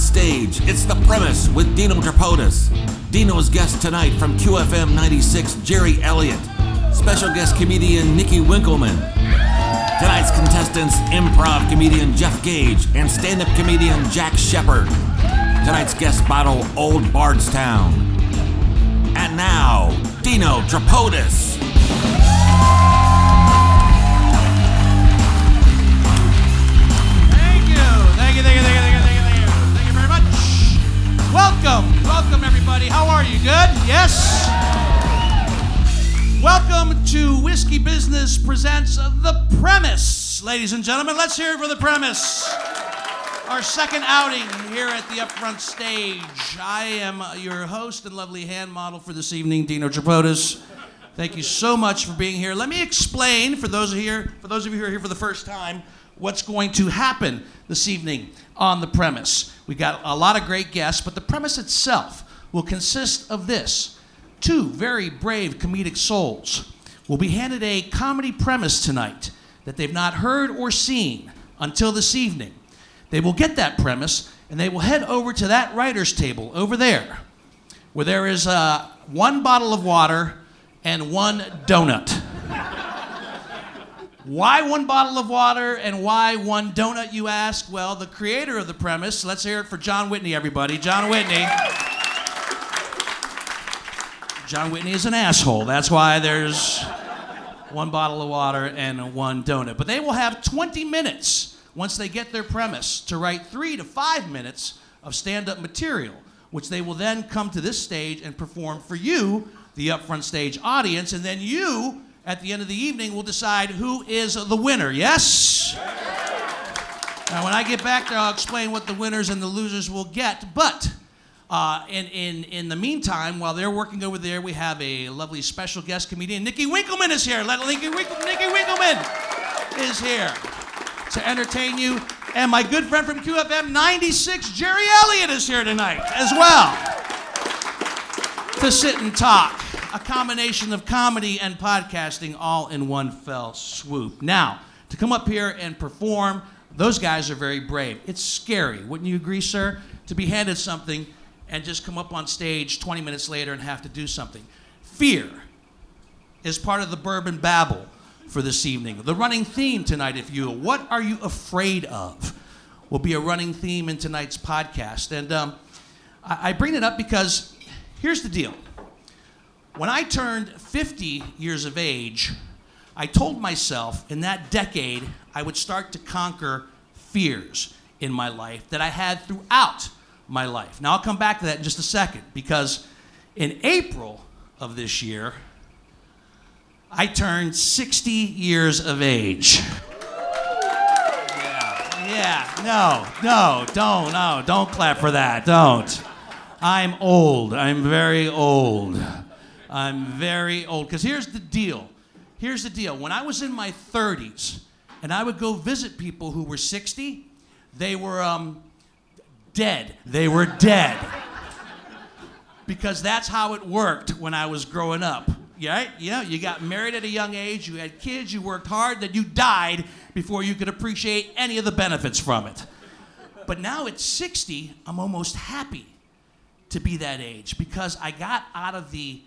stage. It's The Premise with Dino Tripodis. Dino's guest tonight from QFM 96, Jerry Elliott. Special guest comedian Nikki Winkleman. Tonight's contestants, improv comedian Jeff Gage and stand-up comedian Jack Shepard. Tonight's guest bottle, Old Bardstown. And now, Dino Tripodis. Everybody. How are you? Good? Yes? Welcome to Whiskey Business Presents The Premise. Ladies and gentlemen, let's hear it for The Premise. Our second outing here at the upfront stage. I am your host and lovely hand model for this evening, Dino Tripodis. Thank you so much for being here. Let me explain for those here, for those of you who are here for the first time, what's going to happen this evening on the premise. We got a lot of great guests, but the premise itself will consist of this: two very brave comedic souls will be handed a comedy premise tonight that they've not heard or seen until this evening. They will get that premise and they will head over to that writer's table over there, where there is uh, one bottle of water and one donut. why one bottle of water and why one donut, you ask? Well, the creator of the premise, let's hear it for John Whitney, everybody. John Whitney. John Whitney is an asshole. That's why there's one bottle of water and one donut. But they will have 20 minutes once they get their premise to write three to five minutes of stand up material, which they will then come to this stage and perform for you, the upfront stage audience. And then you, at the end of the evening, will decide who is the winner. Yes? Now, when I get back there, I'll explain what the winners and the losers will get. But uh, in, in, in the meantime, while they're working over there, we have a lovely special guest comedian. Nicky Winkleman is here. Let Nicky, Winkle, Nicky Winkleman is here to entertain you. And my good friend from QFM 96, Jerry Elliott, is here tonight as well to sit and talk. A combination of comedy and podcasting all in one fell swoop. Now, to come up here and perform, those guys are very brave. It's scary, wouldn't you agree, sir? To be handed something and just come up on stage 20 minutes later and have to do something. Fear is part of the bourbon babble for this evening. The running theme tonight, if you what are you afraid of? Will be a running theme in tonight's podcast. And um, I, I bring it up because here's the deal. When I turned 50 years of age, I told myself in that decade I would start to conquer fears in my life that I had throughout my life. Now, I'll come back to that in just a second because in April of this year, I turned 60 years of age. Yeah, yeah, no, no, don't, no, don't clap for that, don't. I'm old, I'm very old. I'm very old. Because here's the deal. Here's the deal. When I was in my 30s and I would go visit people who were 60, they were um, dead. They were dead. because that's how it worked when I was growing up. Right? You know, you got married at a young age, you had kids, you worked hard, then you died before you could appreciate any of the benefits from it. But now at 60, I'm almost happy to be that age because I got out of the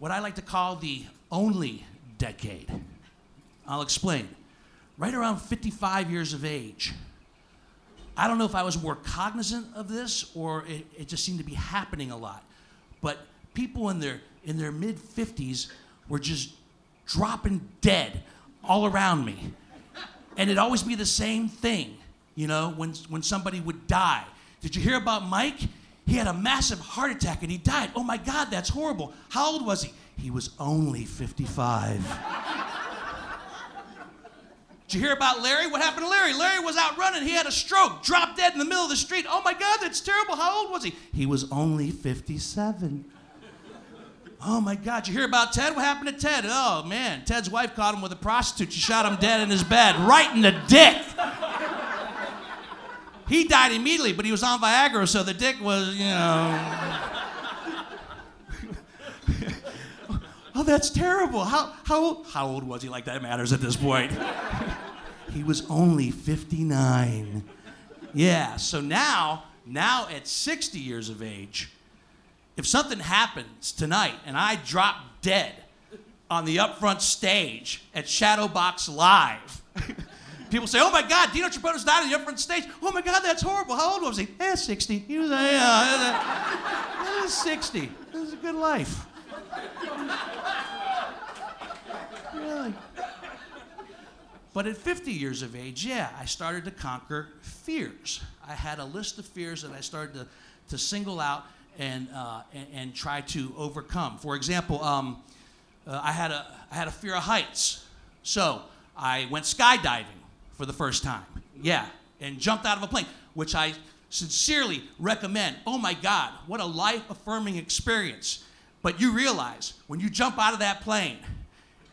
what I like to call the only decade. I'll explain. Right around 55 years of age, I don't know if I was more cognizant of this or it, it just seemed to be happening a lot. But people in their in their mid 50s were just dropping dead all around me. And it'd always be the same thing, you know, when, when somebody would die. Did you hear about Mike? He had a massive heart attack and he died. Oh my God, that's horrible. How old was he? He was only 55. Did you hear about Larry? What happened to Larry? Larry was out running. He had a stroke, dropped dead in the middle of the street. Oh my God, that's terrible. How old was he? He was only 57. Oh my God, you hear about Ted? What happened to Ted? Oh man, Ted's wife caught him with a prostitute. She shot him dead in his bed, right in the dick. He died immediately, but he was on Viagra, so the dick was, you know. oh, that's terrible. How, how, how old was he? Like that matters at this point. he was only 59. Yeah, so now Now, at 60 years of age, if something happens tonight and I drop dead on the upfront stage at Shadowbox Live, people say, "Oh my God, Dino Tripodis died on the upfront stage." Oh my God, that's horrible. How old was he? Eh, 60. He was, uh, yeah, he was 60. It was a good life. really. But at 50 years of age, yeah, I started to conquer fears. I had a list of fears that I started to, to single out and, uh, and, and, try to overcome. For example, um, uh, I, had a, I had a fear of heights. So I went skydiving for the first time. Yeah, and jumped out of a plane, which I sincerely recommend. Oh my God, what a life affirming experience. But you realize when you jump out of that plane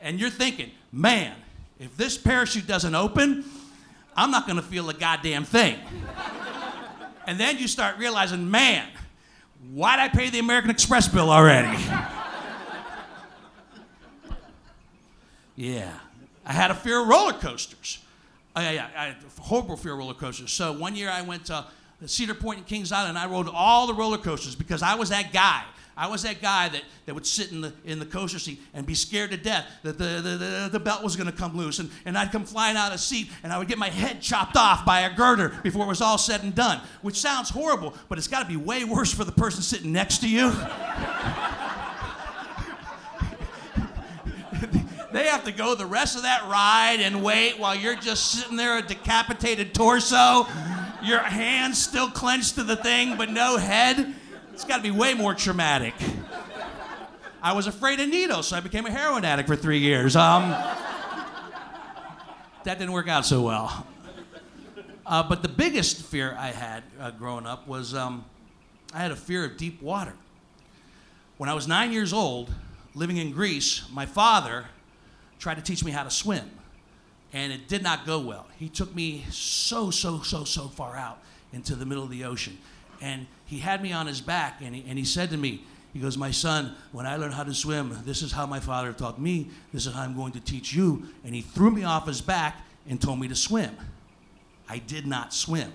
and you're thinking, man, if this parachute doesn't open, I'm not gonna feel a goddamn thing. and then you start realizing, man, why'd I pay the American Express bill already? yeah. I had a fear of roller coasters. Oh, yeah, I had a horrible fear of roller coasters. So one year I went to Cedar Point in Kings Island and I rode all the roller coasters because I was that guy I was that guy that, that would sit in the, in the coaster seat and be scared to death that the, the, the, the belt was going to come loose. And, and I'd come flying out of seat and I would get my head chopped off by a girder before it was all said and done, which sounds horrible, but it's got to be way worse for the person sitting next to you. they have to go the rest of that ride and wait while you're just sitting there, a decapitated torso, your hands still clenched to the thing, but no head. It's got to be way more traumatic. I was afraid of needles, so I became a heroin addict for three years. Um, that didn't work out so well. Uh, but the biggest fear I had uh, growing up was um, I had a fear of deep water. When I was nine years old, living in Greece, my father tried to teach me how to swim, and it did not go well. He took me so, so, so, so far out into the middle of the ocean and he had me on his back and he, and he said to me, he goes, My son, when I learn how to swim, this is how my father taught me, this is how I'm going to teach you. And he threw me off his back and told me to swim. I did not swim.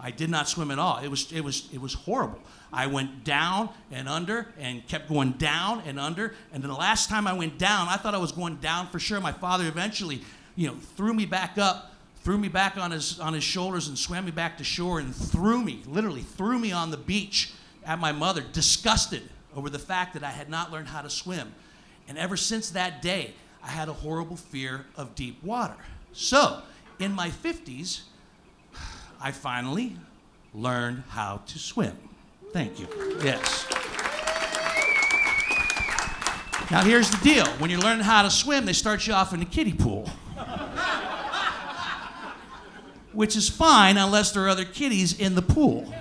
I did not swim at all. It was, it was, it was horrible. I went down and under and kept going down and under. And then the last time I went down, I thought I was going down for sure. My father eventually, you know, threw me back up threw me back on his, on his shoulders and swam me back to shore and threw me, literally threw me on the beach at my mother, disgusted over the fact that I had not learned how to swim. And ever since that day, I had a horrible fear of deep water. So, in my 50s, I finally learned how to swim. Thank you. Yes. Now, here's the deal when you're learning how to swim, they start you off in the kiddie pool which is fine unless there are other kiddies in the pool.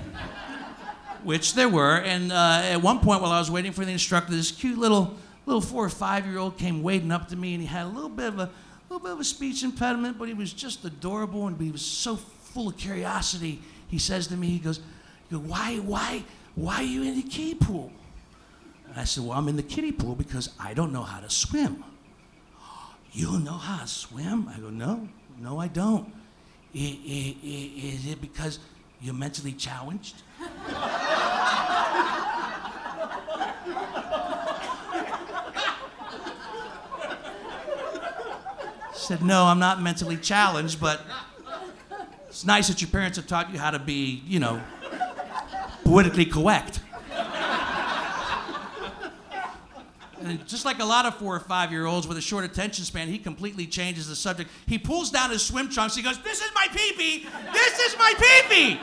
which there were. And uh, at one point, while I was waiting for the instructor, this cute little little four or five year old came wading up to me, and he had a little bit of a little bit of a speech impediment, but he was just adorable, and he was so full of curiosity. He says to me, he goes, "Why, why, why are you in the kiddie pool?" And I said, "Well, I'm in the kiddie pool because I don't know how to swim." You know how to swim? I go, "No, no, I don't." Is it because you're mentally challenged? said, No, I'm not mentally challenged, but it's nice that your parents have taught you how to be, you know, politically correct. And just like a lot of four or five year olds with a short attention span, he completely changes the subject. He pulls down his swim trunks. He goes, This is my peepee. This is my peepee.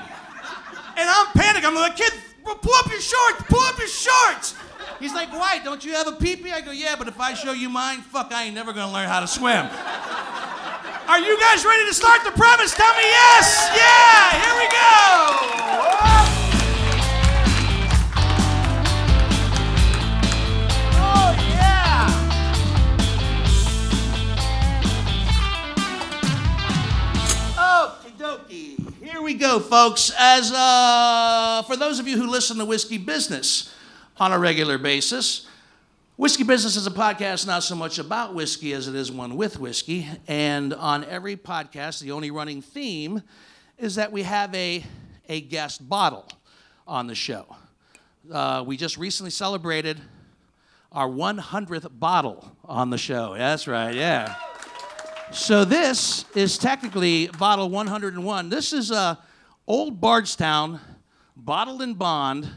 And I'm panicking. I'm like, Kid, pull up your shorts. Pull up your shorts. He's like, Why? Don't you have a peepee? I go, Yeah, but if I show you mine, fuck, I ain't never gonna learn how to swim. Are you guys ready to start the premise? Tell me yes. Yeah, here we go. We go, folks. As uh, for those of you who listen to Whiskey Business on a regular basis, Whiskey Business is a podcast not so much about whiskey as it is one with whiskey. And on every podcast, the only running theme is that we have a, a guest bottle. on the show. Uh, we just recently celebrated our 100th bottle on the show. That's right, yeah. So this is technically bottle 101. This is uh, Old Bardstown Bottled in Bond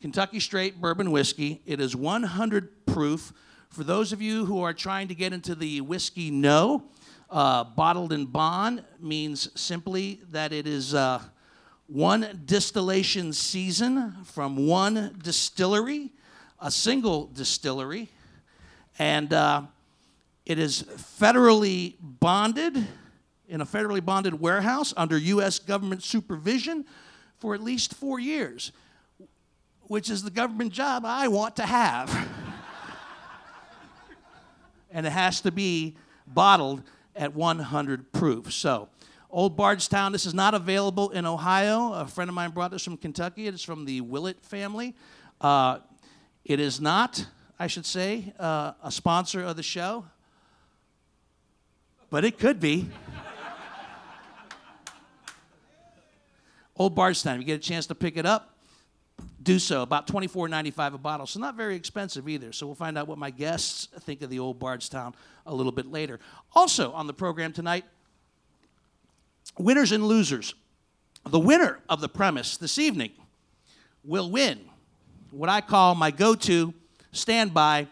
Kentucky Straight Bourbon Whiskey. It is 100 proof. For those of you who are trying to get into the whiskey know, uh, bottled in bond means simply that it is uh, one distillation season from one distillery, a single distillery, and uh, it is federally bonded in a federally bonded warehouse under U.S. government supervision for at least four years, which is the government job I want to have. and it has to be bottled at 100 proof. So, Old Bardstown, this is not available in Ohio. A friend of mine brought this from Kentucky. It is from the Willett family. Uh, it is not, I should say, uh, a sponsor of the show, but it could be. Old Bardstown, you get a chance to pick it up, do so. About $24.95 a bottle, so not very expensive either. So we'll find out what my guests think of the Old Bardstown a little bit later. Also on the program tonight, winners and losers. The winner of the premise this evening will win what I call my go to standby,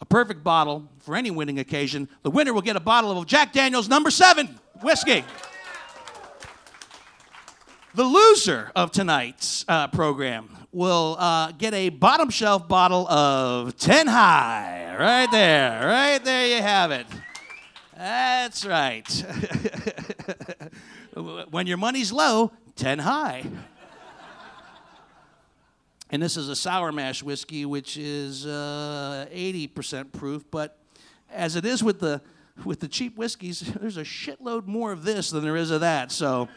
a perfect bottle for any winning occasion. The winner will get a bottle of Jack Daniels number seven whiskey. The loser of tonight's uh, program will uh, get a bottom shelf bottle of 10 High. Right there. Right there you have it. That's right. when your money's low, 10 High. And this is a sour mash whiskey, which is uh, 80% proof. But as it is with the with the cheap whiskeys, there's a shitload more of this than there is of that. So,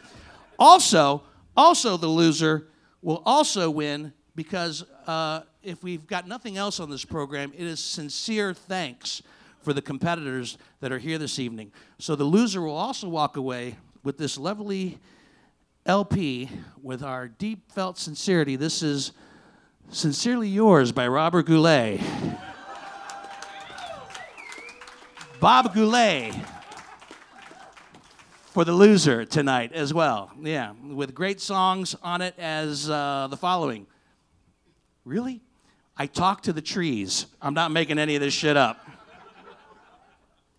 also, also the loser will also win because uh, if we've got nothing else on this program, it is sincere thanks for the competitors that are here this evening. So the loser will also walk away with this lovely LP with our deep felt sincerity. This is Sincerely Yours by Robert Goulet. Bob Goulet for the loser tonight as well. Yeah, with great songs on it as uh, the following. Really? I talk to the trees. I'm not making any of this shit up.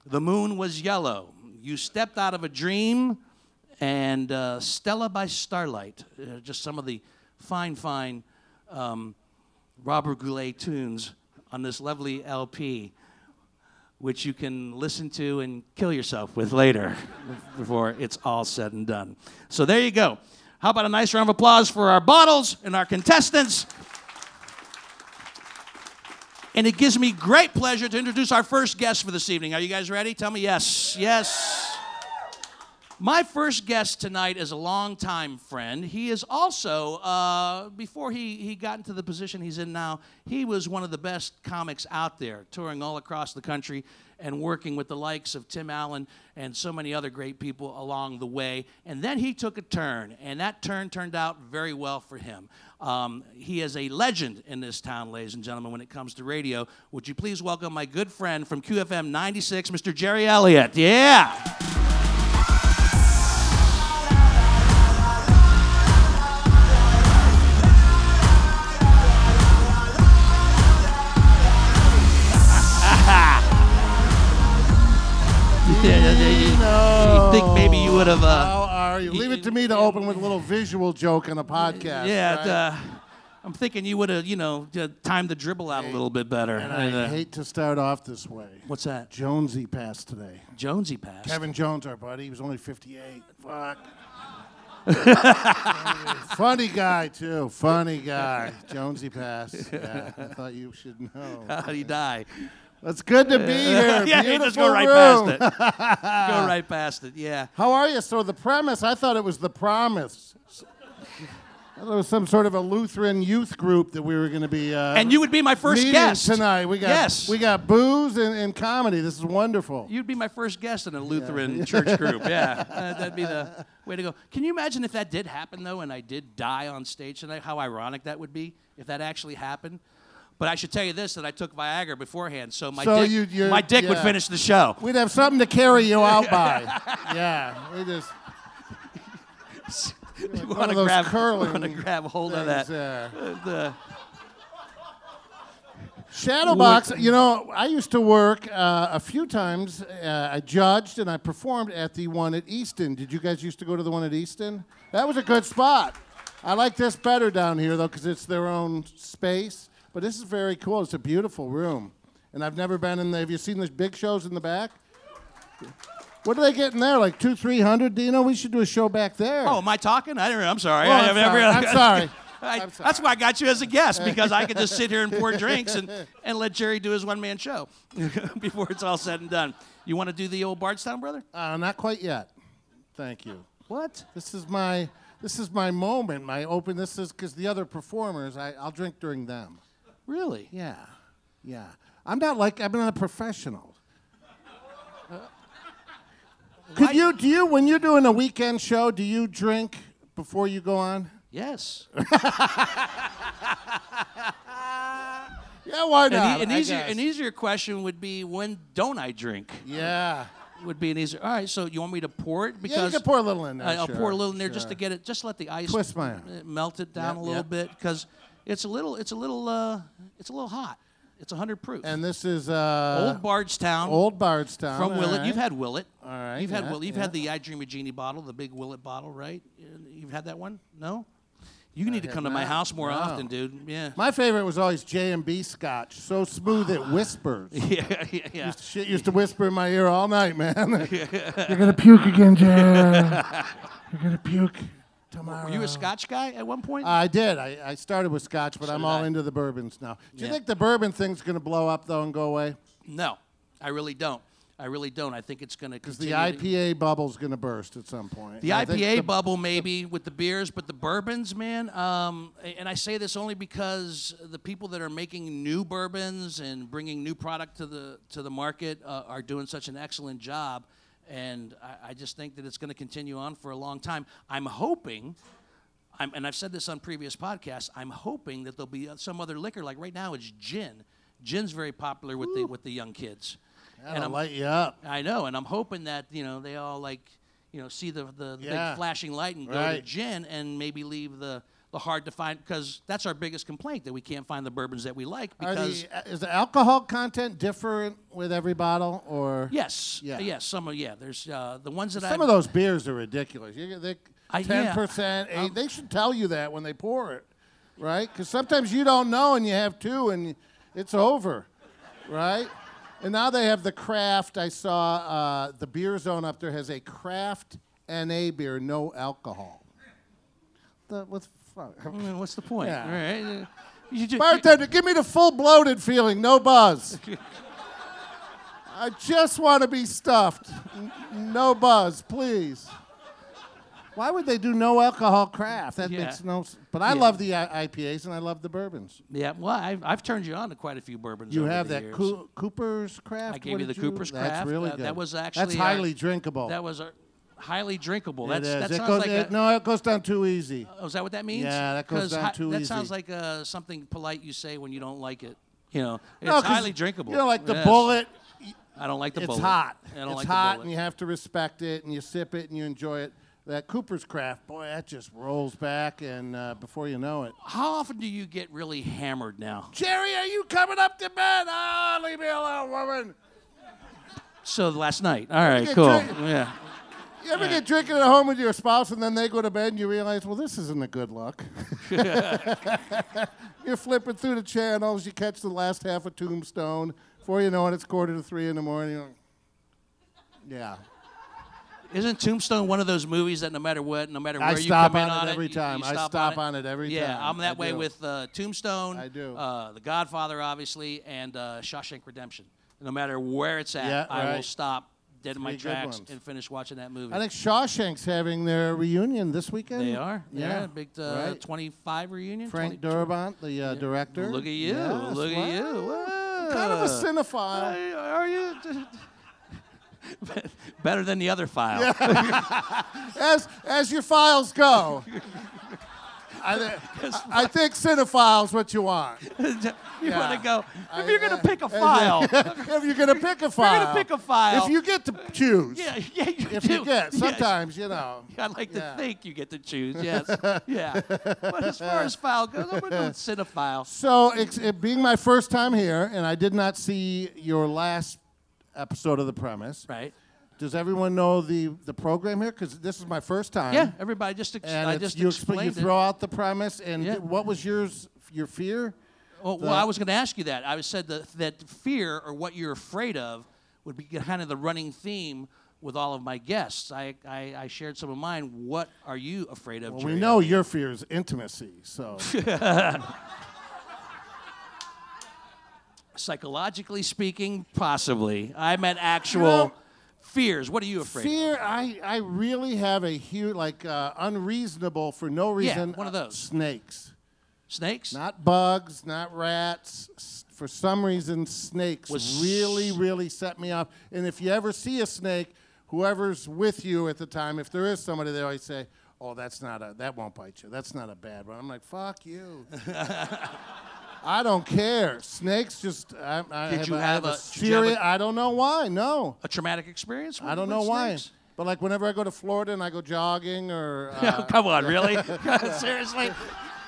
The moon was yellow. You stepped out of a dream, and uh, Stella by Starlight. Uh, just some of the fine, fine um, Robert Goulet tunes on this lovely LP which you can listen to and kill yourself with later before it's all said and done. So there you go. How about a nice round of applause for our bottles and our contestants? And it gives me great pleasure to introduce our first guest for this evening. Are you guys ready? Tell me yes. Yes. My first guest tonight is a longtime friend. He is also, uh, before he, he got into the position he's in now, he was one of the best comics out there, touring all across the country and working with the likes of Tim Allen and so many other great people along the way. And then he took a turn, and that turn turned out very well for him. Um, he is a legend in this town, ladies and gentlemen, when it comes to radio. Would you please welcome my good friend from QFM 96, Mr. Jerry Elliott? Yeah. No. You think maybe you would have? Uh, How are you? Leave it to me to open with a little visual joke on the podcast. yeah, right? uh, I'm thinking you would have, you know, timed the dribble out a little bit better. and And, I uh, hate to start off this way. what's that? Jonesy passed today. Jonesy passed. Kevin Jones, our buddy, he was only 58. Fuck. Funny guy too. Funny guy. Jonesy passed. Yeah, I thought you should know. How'd he die? It's good to be here. yeah, you Beautiful just go right room. past it. go right past it. Yeah. How are you? So the premise, I thought it was the promise. There was some sort of a Lutheran youth group that we were going to be. Uh, And you would be my first guest tonight. We got Yes. we got booze and, and comedy. This is wonderful. You'd be my first guest in a Lutheran church group. Yeah, uh, that'd be the way to go. Can you imagine if that did happen though, and I did die on stage tonight? How ironic that would be if that actually happened. But I should tell you this: that I took Viagra beforehand, so my So dick, you- you're- my dick would finish the show. We'd have something to carry you out by. yeah, we just You one want to grab, curling want to grab hold of that. uh, The- Shadowbox, you know, I used to work uh, a few times. Uh, I judged and I performed at the one at Easton. Did you guys used to go to the one at Easton? That was a good spot. I like this better down here though because it's their own space. But this is very cool. It's a beautiful room, and I've never been in there. Have you seen the big shows in the back? What do they get in there? Like two, three hundred? Do you know we should do a show back there. oh, am I talking? I don't know. I'm sorry. Oh, I I'm sorry. I'm sorry. I- I'm sorry. That's why I got you as a guest because I could just sit here and pour drinks and, and let Jerry do his one man show before it's all said and done. You want to do the old Bardstown brother? Uh, not quite yet. Thank you. What? This is my this is my moment. My open. This is because the other performers, I, I'll drink during them. Really? Yeah, yeah. I'm not like I'm not a professional. Could you do you when you're doing a weekend show? Do you drink before you go on? Yes. Yeah, why An, not? e- an easier, guess. an easier question would be when don't I drink? yeah. Would be an easier. All right, so you want me to pour it Yeah, you because can pour a little in there. I- I'll sure, pour a little in there just to get it, just let the ice Twist my arm. melt it down Yep, a little yep. bit because it's a little, it's a little, uh, it's a little hot. It's 100 proof. And this is uh, Old Bardstown. Old Bardstown from all Willett. right. You've had Willett. All right, You've had Willett. You've yeah. had the I Dream of Jeannie bottle, the big Willett bottle, right? You've had that one? No. You need to have come to my not. house more No. often, dude. Yeah. My favorite was always J and B Scotch. So smooth it whispers. yeah, yeah, yeah. Shit used to whisper in my ear all night, man. You're gonna puke again, Jen. You're gonna puke Were you a Scotch guy at one point? I did. I, I started with Scotch, but I'm did all I. into the bourbons now. Do you think the bourbon thing's gonna blow up though and go away? no, I really don't. I really don't. I think it's going to Because the to- IPA bubble's gonna burst at some point. The I think IPA bubble maybe with the beers, but the bourbons, man. Um, and I say this only because the people that are making new bourbons and bringing new product to the to the market uh, are doing such an excellent job, and I, I just think that it's going to continue on for a long time. I'm hoping. I'm, and I've said this on previous podcasts. I'm hoping that there'll be uh, some other liquor. Like right now, it's gin. Gin's very popular with the with the young kids. and That'll I'm, light you up. I know, and I'm hoping that you know they all like you know see the the, Yeah. big flashing light and go to gin and maybe leave the the hard to find because that's our biggest complaint that we can't find the bourbons that we like because the, uh, is the alcohol content different with every bottle, or yes Yeah. yes some of yeah there's uh, the ones that I some of those beers are ridiculous? You they I- ten yeah. percent. Um, They should tell you that when they pour it, right? Because sometimes you don't know and you have two and it's over, right? And now they have the craft. I saw uh, the beer zone up there has a craft NA beer, no alcohol. The, what's fuck? Mm, what's the point Yeah. all right Uh, you ju- Bartender, give me the full bloated feeling, no buzz. I just want to be stuffed. No buzz, please. Why would they do no alcohol craft? That Yeah. makes no. s- But I Yeah. love the I- IPAs and I love the bourbons. yeah well I've, I've turned you on to quite a few bourbons You over have the that years. Coo- Cooper's craft. I gave What you the Cooper's That's Craft. really Uh, good. that was That's actually, uh, highly drinkable. that was a, highly drinkable that's is. that It sounds goes- like it- a, no, it goes down too easy. Oh, is that what that means? Yeah, that goes down hi- too That easy. That sounds like uh, something polite you say when you don't like it. You know, it's No, highly drinkable. You know, like the Yes. bullet. I don't like the it's bullet. It's hot. I don't it's like hot, the bullet. and you have to respect it, and you sip it, and you enjoy it. That Cooper's Craft, boy, that just rolls back, and uh, before you know it, How often do you get really hammered now? Jerry, are you coming up to bed? Ah, leave me alone, woman. So last night. All right, cool. drink- Yeah. You ever get drinking at home with your spouse, and then they go to bed, and you realize, well, this isn't a good look. You're flipping through the channels, you catch the last half of Tombstone. Before you know it, it's quarter to three in the morning. Like, Yeah. Isn't Tombstone one of those movies that no matter what, no matter where I you stop come in on it on every you- you time. I stop, stop on it every yeah, time. Yeah, I'm that I way do. with uh, Tombstone. I do. Uh, the Godfather, obviously, and uh, Shawshank Redemption. No matter where it's at, Yeah, I will stop dead in my Three good tracks ones. and finish watching that movie. I think Shawshank's having their reunion this weekend. they are. Yeah. Yeah, big uh, right. 25 reunion. Frank 20 Darabont, the uh, director. Look at you. Yes, Look wow. at you. Kind of a cinephile. Are you? Better than the other file. as as your files go. I, thi- I think cinephile's what you want. you Yeah. want to go. If you're going to pick a file, if you're gonna pick a file, gonna pick a file- If you get to choose, yeah, yeah, you if do. you get, Yes. sometimes you know. I like Yeah. to think you get to choose. Yes. yeah. But as far as file goes, I'm going to go cinephile. So, it's, it being my first time here, and I did not see your last episode of the premise. Right. Does everyone know the the program here? Because this is my first time. Yeah. Everybody just. Ex- And I it's- just you, you it. throw out the premise, and Yeah. what was yours? Your fear? Oh, well, well, I was going to ask you that. I said that, that fear or what you're afraid of would be kind of the running theme with all of my guests. I, I, I shared some of mine. What are you afraid of? Well, Jerry? we know your fear is intimacy. So, Psychologically speaking, possibly. I meant actual fears. What are you afraid of? fear. I I really have a huge like uh, unreasonable for no reason. Yeah, one of uh, those. snakes, Snakes? not bugs, not rats. S- For some reason, snakes Was- really really set me off. And if you ever see a snake, whoever's with you at the time, if there is somebody, they always say. Oh, that's not a. That won't bite you. That's not a bad one. I'm like, fuck you. I don't care. Snakes just. I, I Did have you a, I have a, did you have a-. I don't know why. No. A traumatic experience? I don't with know why. snakes? But like whenever I go to Florida and I go jogging or uh, Come on, really? Seriously?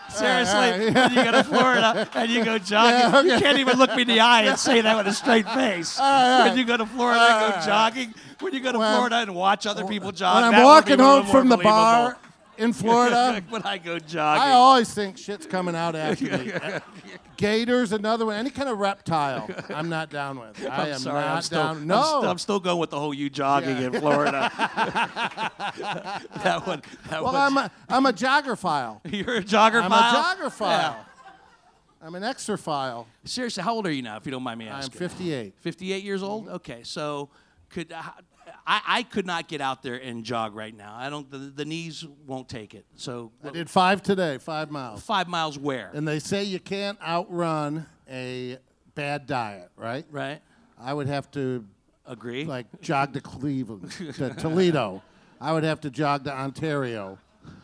Seriously, when you go to Florida and you go jogging, you can't even look me in the eye and say that with a straight face. When you go to Florida and go jogging, when you go to Florida and watch other people jog, when I'm would walking be a little home from the bar believable. In Florida, when I go jogging. I always think shit's coming out after me. Gators, another one, any kind of reptile, I'm not down with. I I'm am sorry, not I'm still, down. I'm No, st- I'm, still going with the whole you jogging Yeah. in Florida. that one. That well. I'm a, I'm a jogger file. You're a jogger I'm a jogger file. Yeah. I'm an exerphile. Seriously, how old are you now, if you don't mind me asking? I'm 58. 58 years old? Okay, so could uh, I, I could not get out there and jog right now. I don't. The, the knees won't take it. So I did five today, five miles. five miles where? And they say you can't outrun a bad diet, right? right. I would have to Agree. like jog to Cleveland, to Toledo. I would have to jog to Ontario.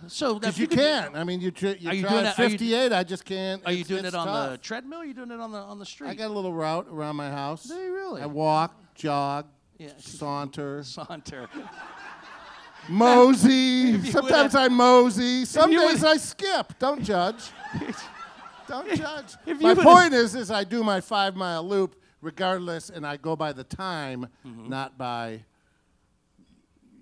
so that Because you can't. I mean, you, tr- you Are you doing that- are you- 58. I just can't. Are you doing it on the treadmill? Or are you doing it on the on the street? I got a little route around my house. Do you really? I walk, jog, Yeah. saunter, Saunter. mosey. Sometimes I mosey. Some days I skip. Don't judge. Don't judge. My point is, is I do my five mile loop regardless, and I go by the time, Mm-hmm. not by.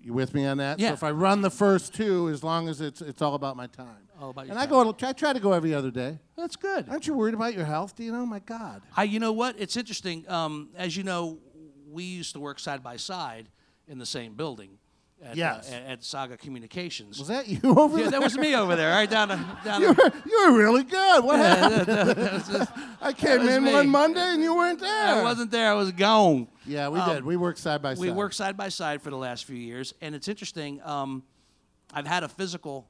You with me on that? Yeah. So if I run the first two, as long as it's it's all about my time. All about your and I go. I try to go every other day. That's good. Aren't you worried about your health? Do you know? My God. I, you know what? It's interesting. Um, as you know, we used to work side by side in the same building. At, Yes. uh, at, at Saga Communications. Was that you over yeah, there? that was me over there, right down. down you, were, you were really good. What happened? I came in me. one Monday and you weren't there. I wasn't there. I was gone. Yeah, we Um, did. We worked side by side. We worked side by side for the last few years, and it's interesting. Um, I've had a physical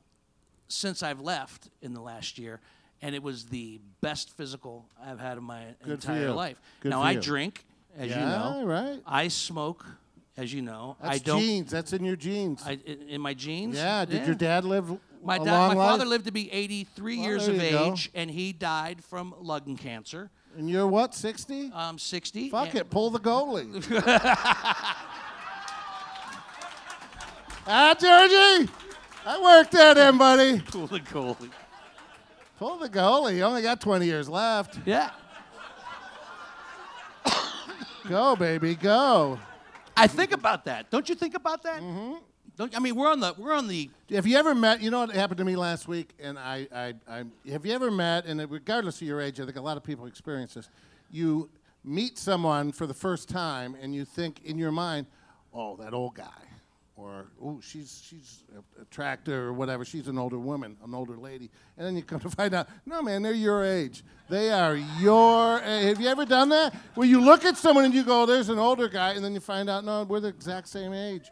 since I've left in the last year, and it was the best physical I've had in my Good entire life. Good now I you. drink, as Yeah, you know. right. I smoke, as you know. That's I don't. genes. That's in your genes. I, in, in my genes. yeah. Did your dad live My dad, my life? father lived to be 83 Well, years of you go. age, and he died from lung cancer. And you're what? 60? I'm 60. Fuck it. Pull the goalie. ah, Georgie. I worked at him, buddy. Cool, cool. Pull the goalie. You only got 20 years left. Yeah. Go, baby. Go. I think about that. Don't you think about that? Mm-hmm. Don't I mean we're on the we're on the Have you ever met? You know what happened to me last week, and I, I, I have you ever met? And regardless of your age, I think a lot of people experience this. You meet someone for the first time, and you think in your mind, "Oh, that old guy." Or oh, she's she's a- attractive or whatever. She's an older woman, an older lady, and then you come to find out, no, man, they're your age. They are your. a- Have you ever done that? Where you look at someone and you go, oh, "There's an older guy," and then you find out, no, we're the exact same age.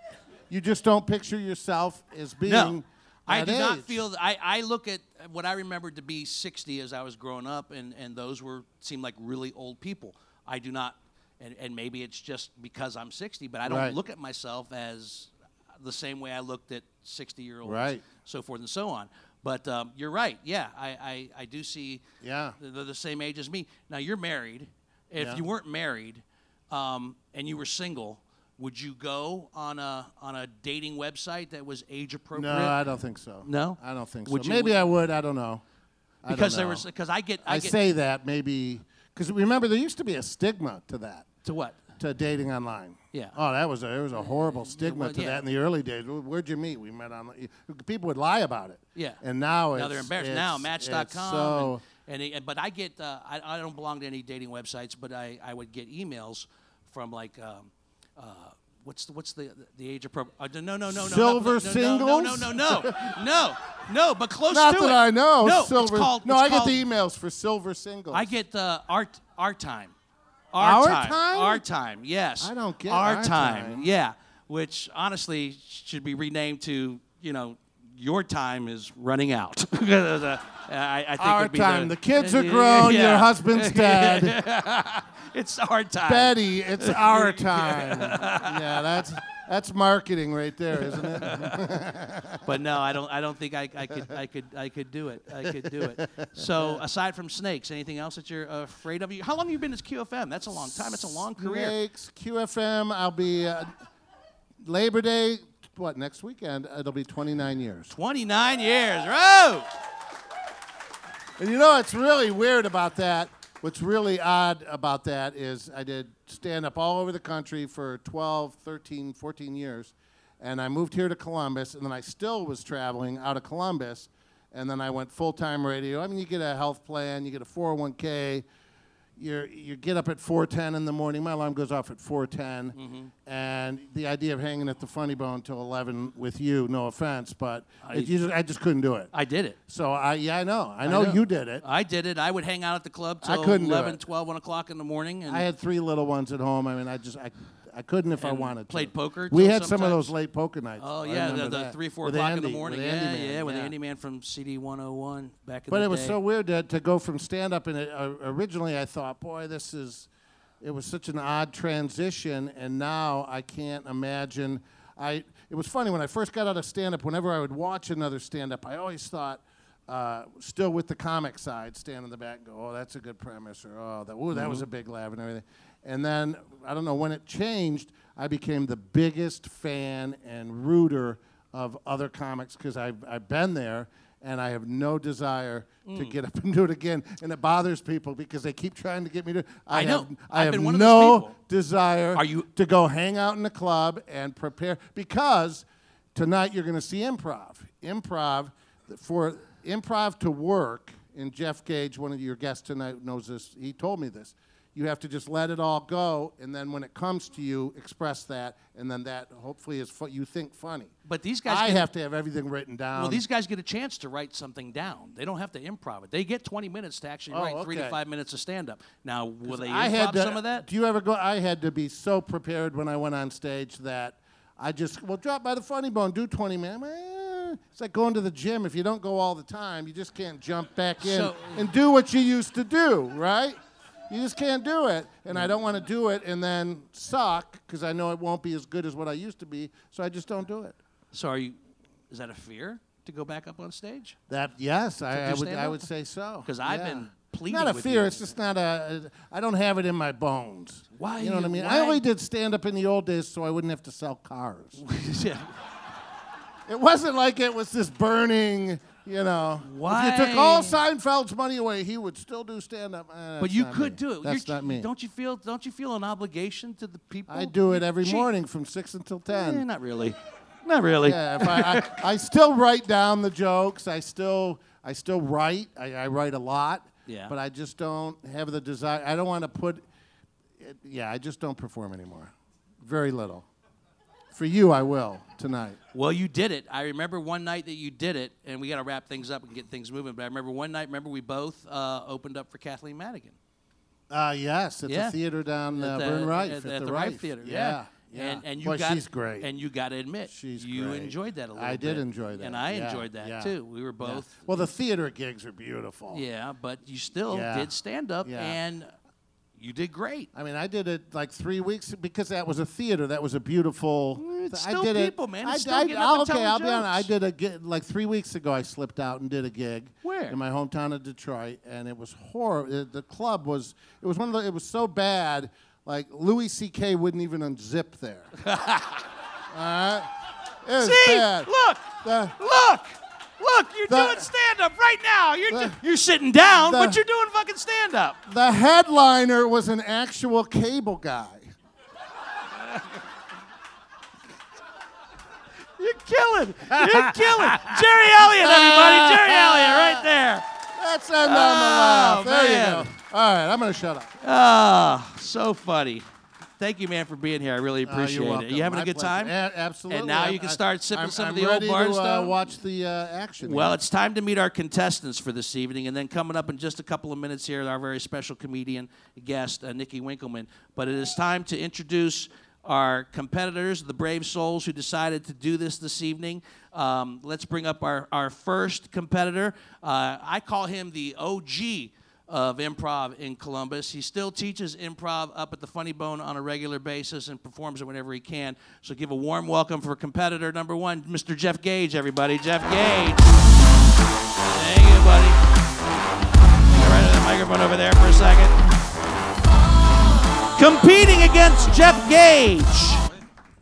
You just don't picture yourself as being. No, I do not age. feel. I, I look at what I remembered to be 60 as I was growing up, and, and those were seemed like really old people. I do not, and, and maybe it's just because I'm 60, but I don't Right. look at myself as the same way I looked at 60 year olds, Right. so forth and so on. But um, you're right. Yeah, I, I, I do see. Yeah. They're the same age as me. Now you're married. If Yeah. you weren't married, um, and you were single. Would you go on a on a dating website that was age appropriate? No, I don't think so. No? I don't think Would so. you- Maybe would- I would. I don't know. I don't because there was because I get I, I get say that maybe because remember there used to be a stigma to that to what to dating online. Yeah. Oh, that was a there was a horrible stigma was, to yeah. that in the early days. Where- Where'd you meet? We met on. People would lie about it. Yeah. And now now it's, they're embarrassed now Match.com it's So and, and it- but I get uh, I, I don't belong to any dating websites but I, I would get emails from like um, uh, what's the, what's the the age appropriate uh, no no no no Silver no, no, no, no no no no no no but close not to that it I know. no silver. it's called no, it's I get the emails for silver singles. I get uh, art art time. Our time. time? Our time. Yes. I don't get our, our time. time. Yeah, which honestly should be renamed to you know your time is running out. I, I think Our be time. The kids are Yeah. grown. Your husband's dead. It's our time. Betty, it's our time. yeah, that's that's marketing right there, isn't it? But no, I don't. I don't think I, I could. I could. I could do it. I could do it. So aside from snakes, anything else that you're afraid of? How long have you been at QFM? That's a long time. It's a long career. Snakes, QFM. I'll be uh, Labor Day. What next weekend? It'll be 29 years. 29 years. Whoa! And you know what's really weird about that? What's really odd about that is I did stand up all over the country for 12, 13, 14 years. And I moved here to Columbus, and then I still was traveling out of Columbus. And then I went full time radio. I mean, you get a health plan, you get a 401k, you're, you get up at 4:10 in the morning. My alarm goes off at 4:10, mm-hmm. and the idea of hanging at the Funny Bone till 11 with you, no offense, but it, you just, I just couldn't do it. I did it. So I yeah I know I know, know. you did it. I did it. I would hang out at the club I till couldn't do 11, 12, 1 o'clock in the morning. And I had three little ones at home. I mean I just I, I couldn't if I wanted. played to. poker We had some of those late poker nights. Oh yeah, the, the three four With o'clock in the morning. Yeah, Andy Man, yeah, with the Andy Man from CD 101 back in But the day. But it was so weird to, to go from stand up and it, uh, originally I thought, boy, this is it was such an odd transition and now I can't imagine I it was funny when I first got out of stand up whenever I would watch another stand up I always thought uh, still with the comic side, stand in the back and go, oh, that's a good premise, or oh, that, ooh, that was a big laugh and everything. And then, I don't know, when it changed, I became the biggest fan and rooter of other comics because I've, I've been there and I have no desire Mm. to get up and do it again. And it bothers people because they keep trying to get me to. I, I know. Have, I I've have been one of those no desire Are you- to go hang out in the club and prepare because tonight you're going to see improv. Improv for improv to work. And Jeff Gage, one of your guests tonight, knows this. He told me this. You have to just let it all go, and then when it comes to you, express that, and then that hopefully is what you think funny. But these guys I get- have to have everything written down. well, these guys get a chance to write something down. They don't have to improv it. They get 20 minutes to actually Oh, write three to five minutes of stand up. Now, will they I improv to, some of that? Do you ever go? I had to be so prepared when I went on stage that I just well drop by the funny bone, do 20 minutes. It's like going to the gym. If you don't go all the time, you just can't jump back in So- and do what you used to do, right? You just can't do it, and I don't want to do it and then suck because I know it won't be as good as what I used to be. So I just don't do it. So, are you? Is that a fear to go back up on stage? That yes, I, I would I would say so. 'Cause I've Yeah. been pleading Not a fear. you. It's just not a. I don't have it in my bones. Why You know what I mean? why- I only did stand up in the old days so I wouldn't have to sell cars. Yeah. it wasn't like it was this burning. You know, Why? if you took all Seinfeld's money away, he would still do stand up. But you could do it. That's You're- not me. Don't you feel? Don't you feel an obligation to the people? I do it every Gee, morning from six until Eh, ten. not really. Not really. Yeah, if I, I, I still write down the jokes. I still I still write. I, I write a lot. Yeah. But I just don't have the desire. I don't want to put. It, yeah, I just don't perform anymore. Very little. For you, I will tonight. Well, you did it. I remember one night that you did it, and we got to wrap things up and get things moving. But I remember one night. Remember we both uh, opened up for Kathleen Madigan. Uh, yes, at Yeah. the theater down uh, At the- Vern Riffe. at, At, at the, the Rife. Theater. Yeah. yeah. And, and you Boy, got she's great. And you got to admit, She's you great. enjoyed that a little I bit. I did enjoy that, and I yeah, enjoyed that yeah. too. We were Yeah. both. Well, the theater gigs are beautiful. Yeah, but you still Yeah. did stand up, Yeah. and you did great. I mean, I did it like three weeks because that was a theater. That was a beautiful. Mm, it's I still did people, it. man. I, It's still I, getting up and okay, I'll be honest. I did a gig like three weeks ago. I slipped out and did a gig. Where? In my hometown of Detroit, and it was horrible. The club was. It was one of the. It was so bad. Like Louis C.K. wouldn't even unzip there. All right. It was See, bad. look, The- look, look. You're The- doing stand up right now. You're The- you're sitting down, the- but you're doing fucking stand up. The headliner was an actual cable guy. You're killing. You're killing. Jerry Elliott, everybody. Jerry Elliott, right there. Let's end on the laugh. Oh, There man. you go. All right, I'm gonna shut up. Ah, so funny. Thank you, man, for being here. I really Uh, appreciate you're it. You having My a good pleasure. time? A- absolutely. And now I'm- you can start sipping I'm- some of I'm the old bar to, uh, watch the uh, action. Well, here. it's time to meet our contestants for this evening, and then coming up in just a couple of minutes here, our very special comedian guest, uh, Nikki Winkleman. But it is time to introduce our competitors, the brave souls who decided to do this this evening. Um, let's bring up our, our first competitor. Uh, I call him the OG of improv in Columbus. He still teaches improv up at the Funny Bone on a regular basis and performs it whenever he can. So give a warm welcome for competitor number one, Mr. Jeff Gage, everybody. Jeff Gage. Thank you, buddy. Get right to the microphone over there for a second. Competing against Jeff Gage.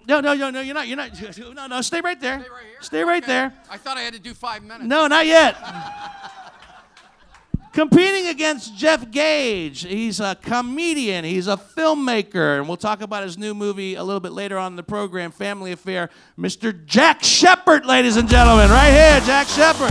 No, no, no, no, you're not. You're not. No, no, stay right there. Stay right here? Stay right Okay. there. I thought I had to do five minutes. No, not yet. Competing against Jeff Gage. He's a comedian, he's a filmmaker, and we'll talk about his new movie a little bit later on in the program, Family Affair. Mr. Jack Shepard, ladies and gentlemen, right here, Jack Shepard.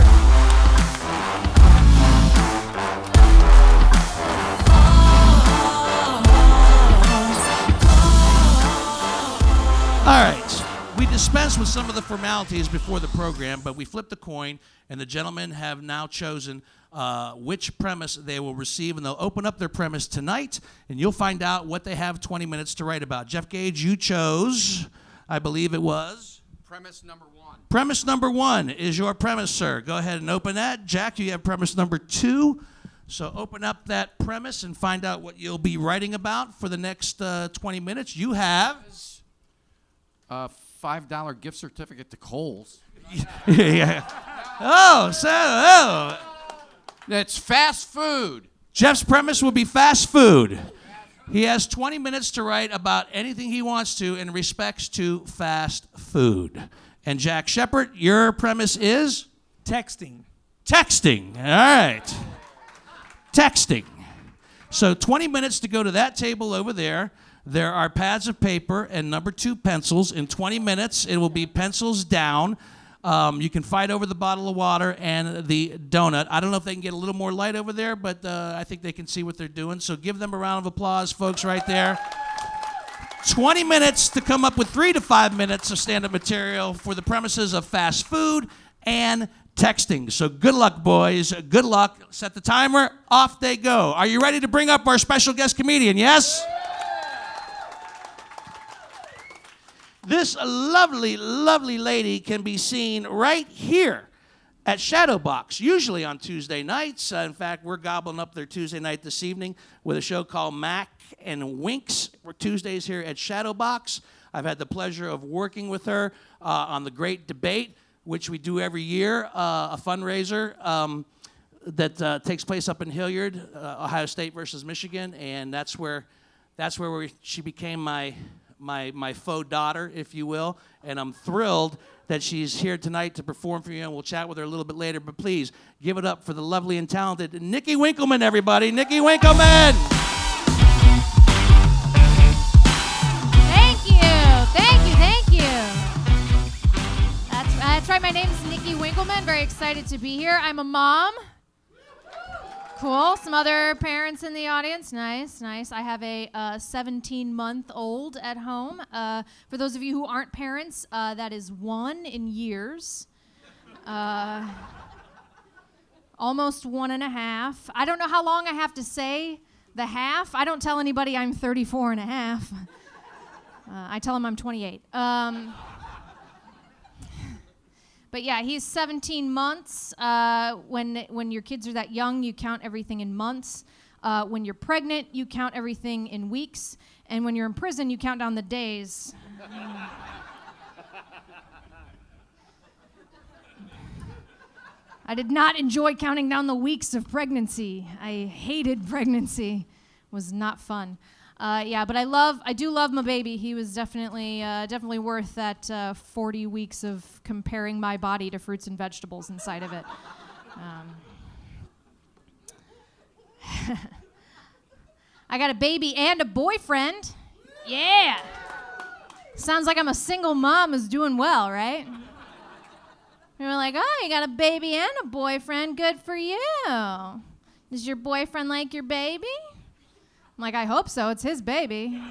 All right. We dispense with some of the formalities before the program, but we flipped the coin, and the gentlemen have now chosen uh, which premise they will receive, and they'll open up their premise tonight, and you'll find out what they have 20 minutes to write about. Jeff Gage, you chose, I believe it was. Premise number one. Premise number one is your premise, sir. Go ahead and open that. Jack, you have premise number two. So open up that premise and find out what you'll be writing about for the next uh, 20 minutes. You have. A five dollar gift certificate to Kohl's. yeah. Oh, so oh. It's fast food. Jeff's premise will be fast food. He has 20 minutes to write about anything he wants to in respects to fast food. And Jack Shepard, your premise is Texting. texting. All right. Texting. So 20 minutes to go to that table over there. There are pads of paper and number two pencils. In 20 minutes, it will be pencils down. Um, you can fight over the bottle of water and the donut. I don't know if they can get a little more light over there, but uh, I think they can see what they're doing. So give them a round of applause, folks, right there. 20 minutes to come up with three to five minutes of stand up material for the premises of fast food and texting. So good luck, boys. Good luck. Set the timer. Off they go. Are you ready to bring up our special guest comedian? Yes? This lovely, lovely lady can be seen right here at Shadowbox, usually on Tuesday nights. Uh, in fact, we're gobbling up their Tuesday night this evening with a show called Mac and Winks. We're Tuesdays here at Shadowbox. I've had the pleasure of working with her uh, on the Great Debate, which we do every year, uh, a fundraiser. Um, that uh, takes place up in Hilliard, uh, Ohio State versus Michigan, and that's where that's where we, she became my my my faux daughter, if you will. And I'm thrilled that she's here tonight to perform for you, and we'll chat with her a little bit later. But please give it up for the lovely and talented Nikki Winkleman, everybody. Nikki Winkleman. Thank you, thank you, thank you. That's, that's right. My name is Nikki Winkleman. Very excited to be here. I'm a mom. Cool. Some other parents in the audience. Nice, nice. I have a 17 month old at home. Uh, for those of you who aren't parents, uh, that is one in years. Uh, almost one and a half. I don't know how long I have to say the half. I don't tell anybody I'm 34 and a half. Uh, I tell them I'm 28. Um, but yeah, he's 17 months. Uh, when when your kids are that young, you count everything in months. Uh, when you're pregnant, you count everything in weeks, and when you're in prison, you count down the days. I did not enjoy counting down the weeks of pregnancy. I hated pregnancy. It was not fun. Uh, yeah, but I love, I do love my baby. He was definitely, uh, definitely worth that uh, 40 weeks of comparing my body to fruits and vegetables inside of it. Um, I got a baby and a boyfriend. Yeah. Sounds like I'm a single mom who's doing well, right? And we're like, oh, you got a baby and a boyfriend. Good for you. Does your boyfriend like your baby? Like, I hope so. It's his baby.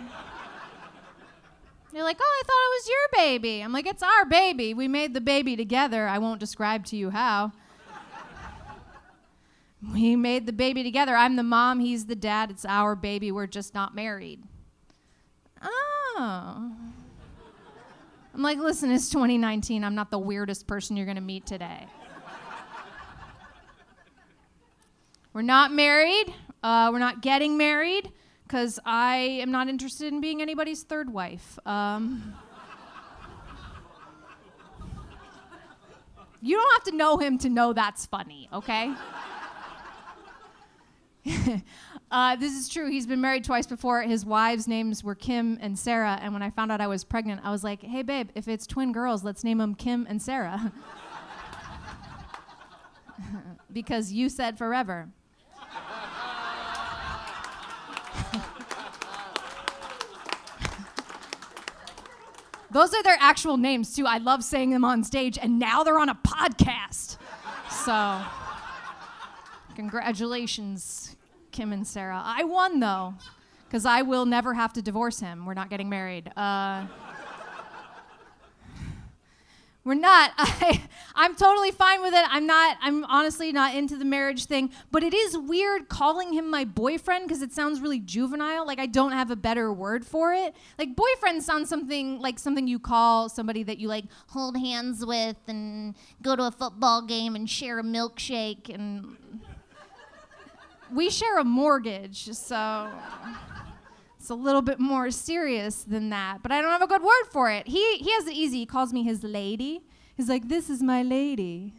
You're like, oh, I thought it was your baby. I'm like, it's our baby. We made the baby together. I won't describe to you how. we made the baby together. I'm the mom, he's the dad. It's our baby. We're just not married. Oh. I'm like, listen, it's 2019. I'm not the weirdest person you're going to meet today. we're not married. Uh, we're not getting married because I am not interested in being anybody's third wife. Um, you don't have to know him to know that's funny, okay? uh, this is true. He's been married twice before. His wives' names were Kim and Sarah. And when I found out I was pregnant, I was like, hey, babe, if it's twin girls, let's name them Kim and Sarah. because you said forever. Those are their actual names, too. I love saying them on stage, and now they're on a podcast. So, congratulations, Kim and Sarah. I won, though, because I will never have to divorce him. We're not getting married. Uh, we're not. I, I'm totally fine with it. I'm not, I'm honestly not into the marriage thing, but it is weird calling him my boyfriend because it sounds really juvenile. Like I don't have a better word for it. Like boyfriend sounds something like something you call somebody that you like hold hands with and go to a football game and share a milkshake and we share a mortgage, so it's a little bit more serious than that, but I don't have a good word for it. He he has it easy. He calls me his lady. He's like, "This is my lady."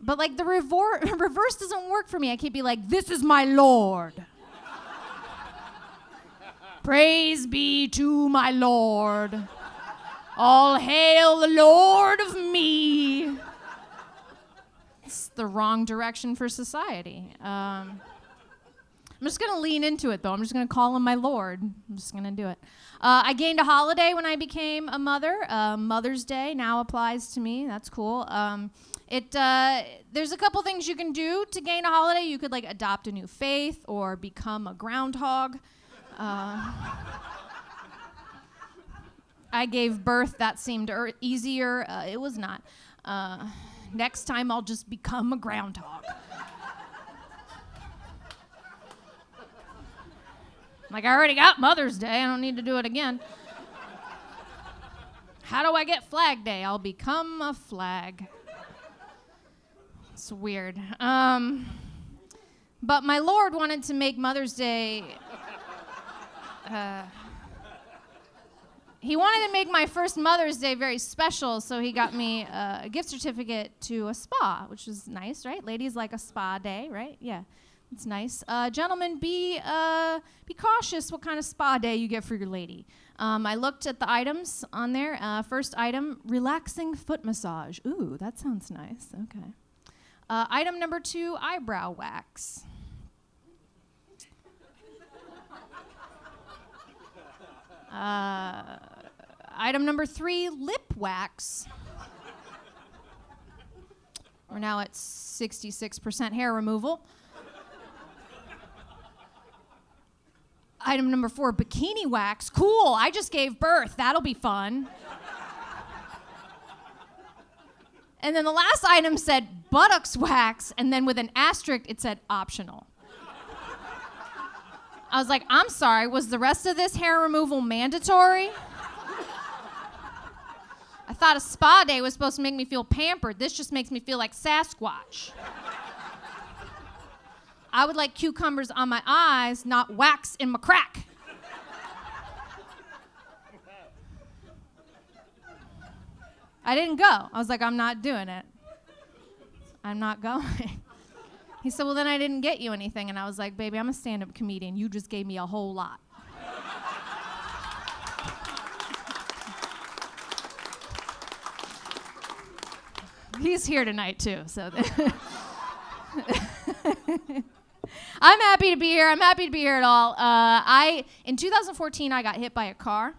But like the revor- reverse doesn't work for me. I can't be like, "This is my lord." Praise be to my lord. All hail the lord of me. It's the wrong direction for society. Um, I'm just going to lean into it, though. I'm just going to call him my Lord. I'm just going to do it. Uh, I gained a holiday when I became a mother. Uh, Mother's Day now applies to me. That's cool. Um, it uh, there's a couple things you can do to gain a holiday. You could like adopt a new faith or become a groundhog. Uh, I gave birth. That seemed er- easier. Uh, it was not. Uh, next time I'll just become a groundhog. Like, I already got Mother's Day. I don't need to do it again. How do I get Flag Day? I'll become a flag. It's weird. Um, but my Lord wanted to make Mother's Day. Uh, he wanted to make my first Mother's Day very special, so he got me uh, a gift certificate to a spa, which is nice, right? Ladies like a spa day, right? Yeah. It's nice. Uh, gentlemen, be uh, be cautious what kind of spa day you get for your lady. Um, I looked at the items on there. Uh, first item, relaxing foot massage. Ooh, that sounds nice. Okay. Uh, item number two, eyebrow wax. Uh, item number three, lip wax. We're now at 66% hair removal. Item number four, bikini wax. Cool. I just gave birth. That'll be fun. and then the last item said buttocks wax, and then with an asterisk, it said optional. I was like, I'm sorry, was the rest of this hair removal mandatory? I thought a spa day was supposed to make me feel pampered. This just makes me feel like Sasquatch. I would like cucumbers on my eyes, not wax in my crack. I didn't go. I was like, I'm not doing it. I'm not going. He said, Well, then I didn't get you anything. And I was like, Baby, I'm a stand up comedian. You just gave me a whole lot. He's here tonight, too. So. I'm happy to be here. I'm happy to be here at all. Uh, I in 2014 I got hit by a car,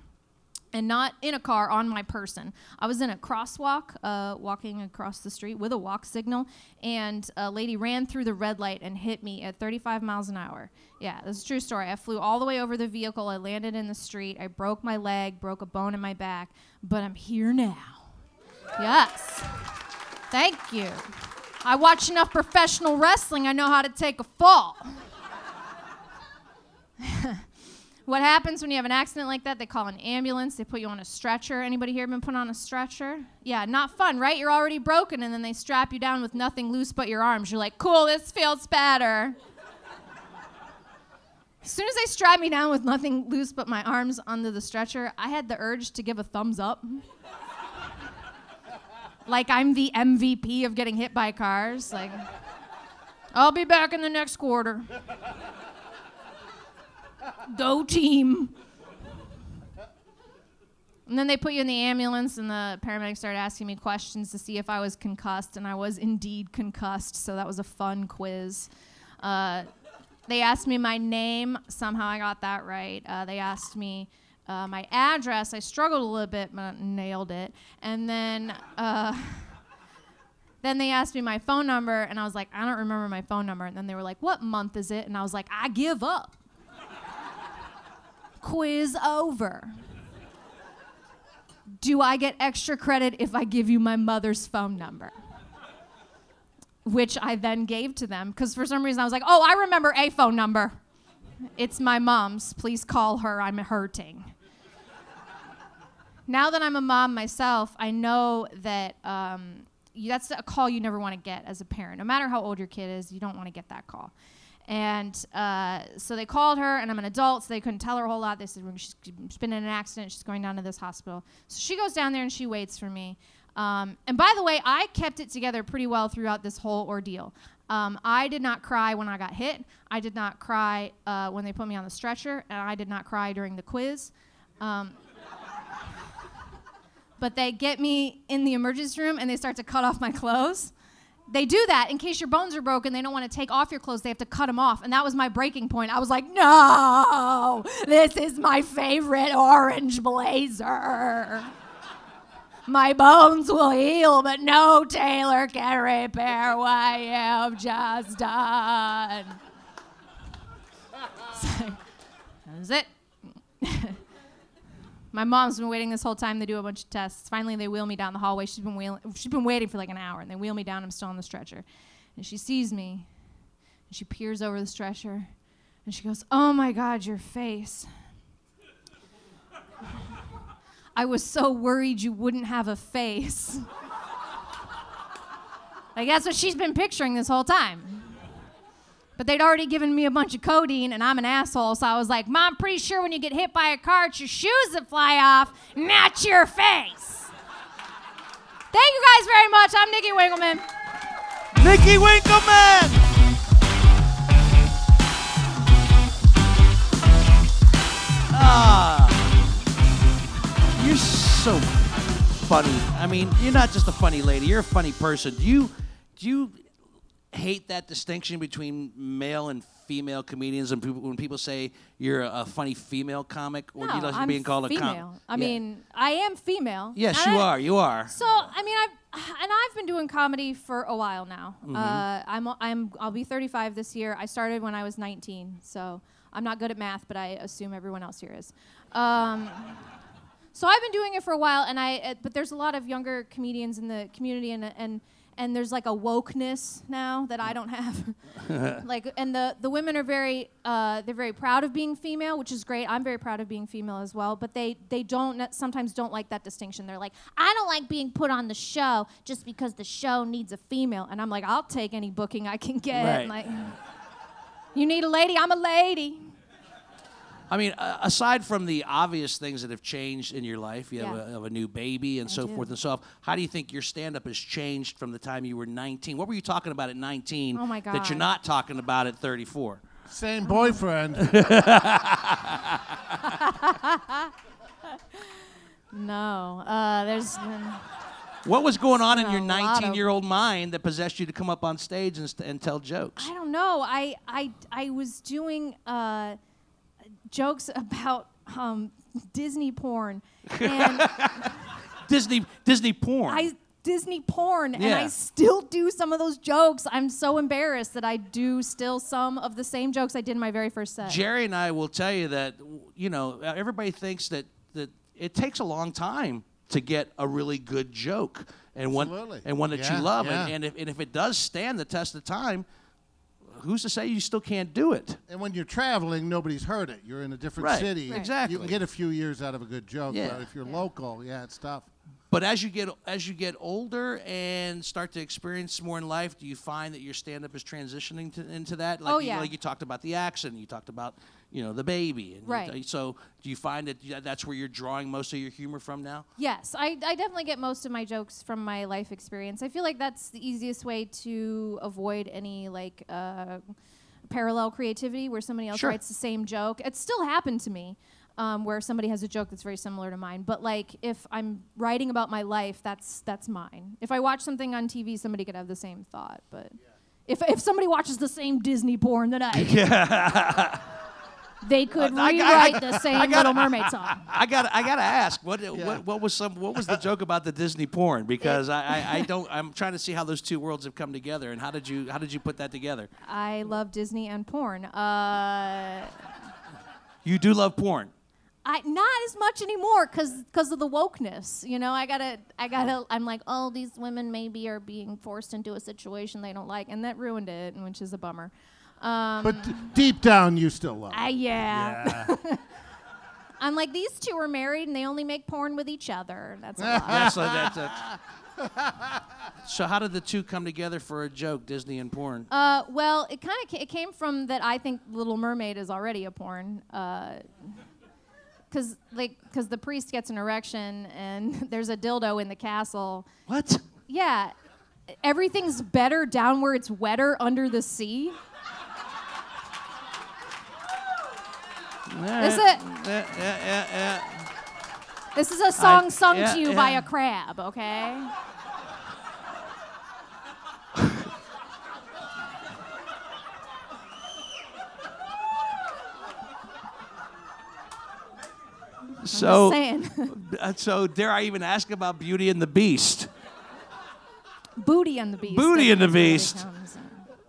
and not in a car on my person. I was in a crosswalk, uh, walking across the street with a walk signal, and a lady ran through the red light and hit me at 35 miles an hour. Yeah, this is a true story. I flew all the way over the vehicle. I landed in the street. I broke my leg, broke a bone in my back, but I'm here now. Yes. Thank you. I watch enough professional wrestling. I know how to take a fall. what happens when you have an accident like that? They call an ambulance. They put you on a stretcher. Anybody here been put on a stretcher? Yeah, not fun, right? You're already broken, and then they strap you down with nothing loose but your arms. You're like, cool, this feels better. As soon as they strapped me down with nothing loose but my arms under the stretcher, I had the urge to give a thumbs up like I'm the MVP of getting hit by cars. Like, I'll be back in the next quarter. Go team. And then they put you in the ambulance, and the paramedics started asking me questions to see if I was concussed, and I was indeed concussed, so that was a fun quiz. Uh, they asked me my name. Somehow I got that right. Uh, they asked me uh, my address. I struggled a little bit, but nailed it. And then, uh, then they asked me my phone number, and I was like, I don't remember my phone number. And then they were like, What month is it? And I was like, I give up. Quiz over. Do I get extra credit if I give you my mother's phone number? Which I then gave to them because for some reason I was like, oh, I remember a phone number. It's my mom's. Please call her. I'm hurting now that I'm a mom myself, I know that um, that's a call you never want to get as a parent. No matter how old your kid is, you don't want to get that call. And uh, so they called her, and I'm an adult, so they couldn't tell her a whole lot. They said she's been in an accident, she's going down to this hospital. So she goes down there and she waits for me. Um, and by the way, I kept it together pretty well throughout this whole ordeal. Um, I did not cry when I got hit. I did not cry uh, when they put me on the stretcher, and I did not cry during the quiz. Um, but they get me in the emergency room and they start to cut off my clothes. They do that in case your bones are broken. They don't want to take off your clothes. They have to cut them off. And that was my breaking point. I was like, no, this is my favorite orange blazer. My bones will heal, but no tailor can repair what I have just done. That's it. My mom's been waiting this whole time. They do a bunch of tests. Finally, they wheel me down the hallway. She's been wheel- she's been waiting for like an hour, and they wheel me down. I'm still on the stretcher, and she sees me, and she peers over the stretcher, and she goes, "Oh my God, your face." I was so worried you wouldn't have a face. like that's what she's been picturing this whole time. But they'd already given me a bunch of codeine, and I'm an asshole, so I was like, Mom, pretty sure when you get hit by a car, it's your shoes that fly off, not your face. Thank you guys very much. I'm Nikki Winkleman. Nikki Winkleman! Ah, so funny. I mean, you're not just a funny lady. You're a funny person. Do you do you hate that distinction between male and female comedians and people, when people say you're a funny female comic or do you No, like I'm being called female. a comic? I mean, I am female. Yes, you I- are. You are. So I mean, I've and I've been doing comedy for a while now. Mm-hmm. Uh, I'm I'm I'll be 35 this year. I started when I was 19, so I'm not good at math, but I assume everyone else here is. Um, so I've been doing it for a while, and I uh, but there's a lot of younger comedians in the community, and and and there's like a wokeness now that I don't have. like, and the the women are very uh, they're very proud of being female, which is great. I'm very proud of being female as well, but they they don't sometimes don't like that distinction. They're like, I don't like being put on the show just because the show needs a female, and I'm like, I'll take any booking I can get. Right. Like, you need a lady, I'm a lady. I mean, uh, aside from the obvious things that have changed in your life, you have, a, have a new baby and I so do. forth and so on. How do you think your stand-up has changed from the time you were 19? What were you talking about at 19 Oh my that you're not talking about at 34? Same boyfriend. No, uh, there's been. What was going on in your 19-year-old mind that possessed you to come up on stage and, st- and tell jokes? I don't know. I I I was doing uh, jokes about um, Disney porn, and Disney Disney porn. I Disney porn, and I still do some of those jokes. I'm so embarrassed that I do still some of the same jokes I did in my very first set. Jerry and I will tell you that you know everybody thinks that that it takes a long time to get a really good joke and one Absolutely. and one that Yeah, you love and, and if and if it does stand the test of time, who's to say you still can't do it? and when you're traveling, nobody's heard it. You're in a different Right, city. Right. exactly. You can get a few years out of a good joke, Yeah. but if you're local, yeah, it's tough. But as you get as you get older and start to experience more in life, do you find that your stand up is transitioning to, into that? Like Oh, you, yeah. like you talked about the accent, you talked about you know the baby, and you- Right. so do you find that that's where you're drawing most of your humor from now? Yes, I, I definitely get most of my jokes from my life experience. I feel like that's the easiest way to avoid any like uh, parallel creativity where somebody else Sure. writes the same joke. it still happened to me um, where somebody has a joke that's very similar to mine. But like if I'm writing about my life, that's that's mine. If I watch something on TV, somebody could have the same thought. But if if somebody watches the same Disney porn that I they could I- I- rewrite I- the same I gotta- Little Mermaid song. I got I got to ask what, what what was some what was the joke about the Disney porn because I, I, I don't I'm trying to see how those two worlds have come together and how did you how did you put that together? I love Disney and porn. Uh, You do love porn. I not as much anymore because of the wokeness. You know, I gotta I gotta I'm like, oh, these women maybe are being forced into a situation they don't like, and that ruined it, which is a bummer. Um, But d- deep down, you still love. it. I, yeah. I'm like, these two are married and they only make porn with each other. That's a lot. That's, that's, that's so how did the two come together for a joke, Disney and porn? Uh, well, it kind of ca- it came from that I think Little Mermaid is already a porn. Uh, Cause like, cause the priest gets an erection and there's a dildo in the castle. what? Yeah, everything's better down where it's wetter under the sea. Is eh, it? Yeah, yeah, yeah, yeah. This is a song I- sung yeah, to you by a crab, okay? So, uh, so dare I even ask about Beauty and the Beast? Booty and the Beast. Booty and the is Beast.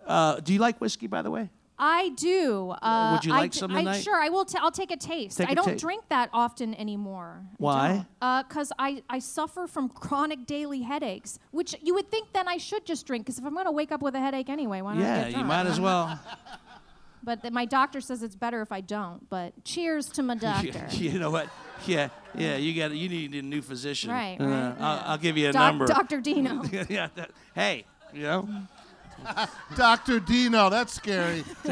Uh, do you like whiskey, by the way? I do. Uh, Would you I like d- some tonight? Sure, I will. T- I'll take a taste. Take I a don't ta- drink that often anymore. Why? Because I, I suffer from chronic daily headaches, which you would think then I should just drink. Because if I'm going to wake up with a headache anyway, why not Yeah, get you might as well. But th- my doctor says it's better if I don't. But cheers to my doctor. you know what? Yeah, yeah. You got. You need a new physician. Right, Uh, right, I'll. I'll give you a Doc- number. Dr. Dino. yeah. that- hey, you know. Dr. Dino, that's scary.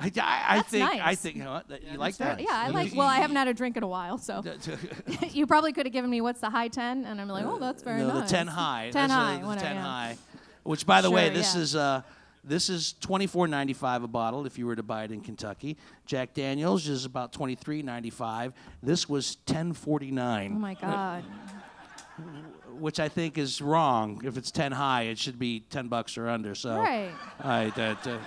I, I, I That's think. I nice. think. You, know what, that- you like that's that? yeah, I You- like. you- Well, I haven't had a drink in a while, so you- you probably could have given me what's the high ten, and I'm like, oh, that's very no, nice. the 10 high. Ten That's a- high, the whatever. 10 yeah. high. Which, by the way, Sure, this yeah. is uh, this is twenty four ninety five a bottle if you were to buy it in Kentucky. Jack Daniels is about twenty three ninety five. This was ten forty Oh nine, my God. Which I think is wrong. If it's ten high, it should be ten bucks or under. So, Right. I that. Uh,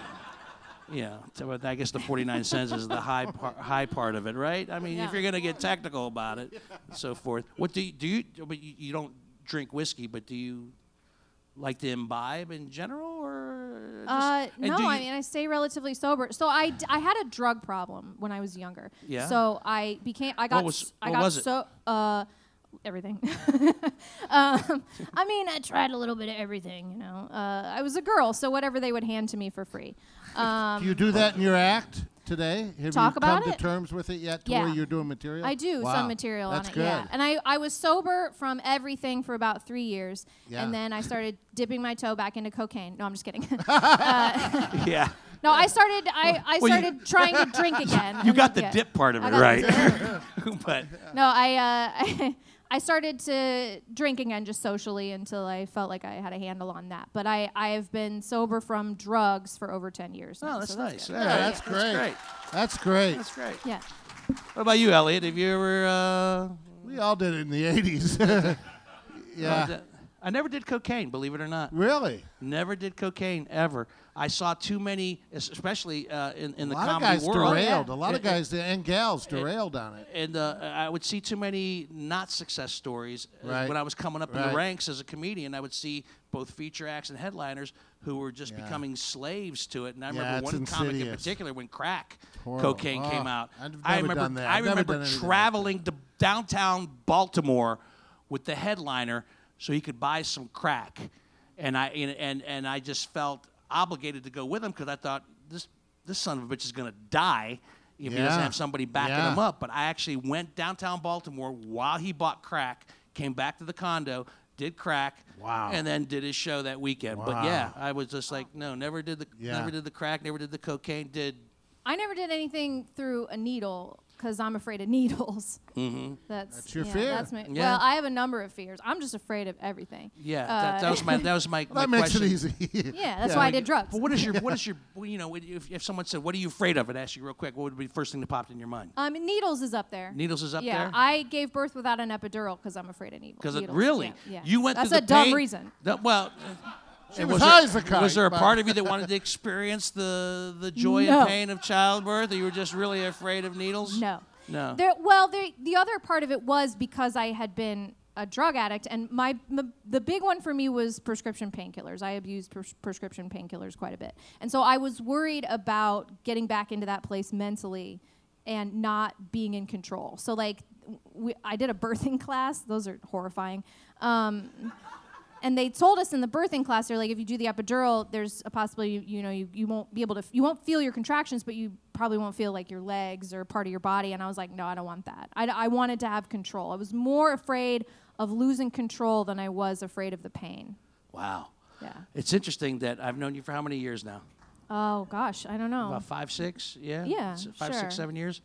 yeah, so but I guess the 49 cents is the high par- high part of it, right? I mean, if you're gonna get technical about it, and so forth. What do you do? You, but you, you don't drink whiskey, but do you like to imbibe in general, or? Just, Uh, no, do I mean I stay relatively sober. So I, d- I had a drug problem when I was younger. Yeah? So I became I got what was- s- I what got was it? so uh everything. um, I mean I tried a little bit of everything. You know, uh, I was a girl, so whatever they would hand to me for free. Um, Do you do that in your act today? Have Talk you about come it? to terms with it yet? To Yeah. where you're doing material? I do Wow. some material That's on it, good. yeah. And I, I was sober from everything for about three years, Yeah. and then I started dipping my toe back into cocaine. No, I'm just kidding. yeah. no, I started I, I Well, you- started trying to drink again. You got the yeah. dip part of it right, but No, I, uh, I started to drink again just socially until I felt like I had a handle on that. But I, I have been sober from drugs for over 10 years. now, Oh, that's so nice. good. Yeah, All right. that's great. great. That's great. That's great. Yeah. What about you, Elliott? Have you ever? Uh, We all did it in the 80s. yeah. I never did cocaine, believe it or not. Really? Never did cocaine ever. I saw too many, especially uh, in, in A the lot of comedy guys world. derailed. A lot of guys and gals derailed on it. and uh, I would see too many not success stories uh, Right. when I was coming up in the ranks as a comedian. I would see both feature acts and headliners who were just Yeah. becoming slaves to it. And I Yeah, remember one comic in particular when crack cocaine Oh, came out. I've I remember done that. I remember done anything like that. traveling to downtown Baltimore with the headliner so he could buy some crack, and I and, and I just felt obligated to go with him because I thought this this son of a bitch is gonna die if he doesn't have somebody backing Yeah. him up. But I actually went downtown Baltimore while he bought crack, came back to the condo, did crack, Wow. and then did his show that weekend. But yeah, I was just like, no, never did the Yeah. never did the crack, never did the cocaine, did I never did anything through a needle because I'm afraid of needles. mm-hmm. That's, That's your yeah, fear. That's my, Yeah. Well, I have a number of fears. I'm just afraid of everything. Yeah, Uh, that, that was my that was my, my That makes question. it easy. Yeah, that's why I did drugs. But what is your what is your you know if, if someone said what are you afraid of? I'd ask you real quick. What would be the first thing that popped in your mind? Um, needles is up there. Needles is up yeah, there. I gave birth without an epidural because I'm afraid of needles. Because needles. really, Yeah, yeah. you went That's through a the dumb pain- reason. That- well, She and was there- kite, Was there a part of you that wanted to experience the the joy No. and pain of childbirth, or you were just really afraid of needles? No. No. There, well, there, the other part of it was because I had been a drug addict, and my m- the big one for me was prescription painkillers. I abused pres- prescription painkillers quite a bit, and so I was worried about getting back into that place mentally and not being in control. So like, we, I did a birthing class; those are horrifying. Um, and they told us in the birthing class they're like if you do the epidural there's a possibility you, you know you, you won't be able to f- you won't feel your contractions but you probably won't feel like your legs or part of your body. And i was like no i don't want that. I wanted to have control. I was more afraid of losing control than i was afraid of the pain. Wow. yeah. It's interesting that I've known you for how many years now? oh gosh. I don't know. About five, six, yeah, Yeah, five, six, sure. seven years.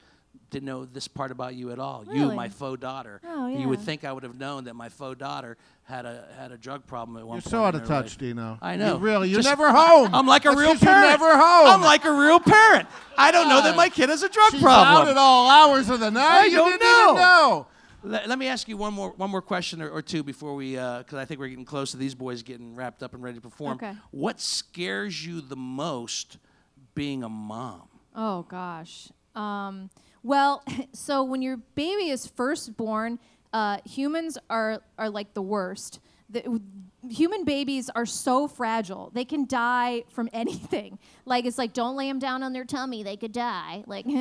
Didn't know this part about you at all. You, my faux daughter. Oh, yeah. You would think I would have known that my faux daughter had a had a drug problem at one point. You're so out of touch, life. Dino. I know. You really, you're Just- never home. I'm like a That's real 'cause you're parent. never home. I'm like a real parent. I don't know that my kid has a drug She's problem. out at all hours of the night. I you don't didn't know. even know. Let, let me ask you one more one more question or, or two before we, because I think we're getting close to these boys getting wrapped up and ready to perform. Okay. What scares you the most being a mom? Oh gosh. Um, well, so when your baby is first born, uh, humans are are like the worst. The, human babies are so fragile; they can die from anything. Like it's like don't lay them down on their tummy; they could die. Like.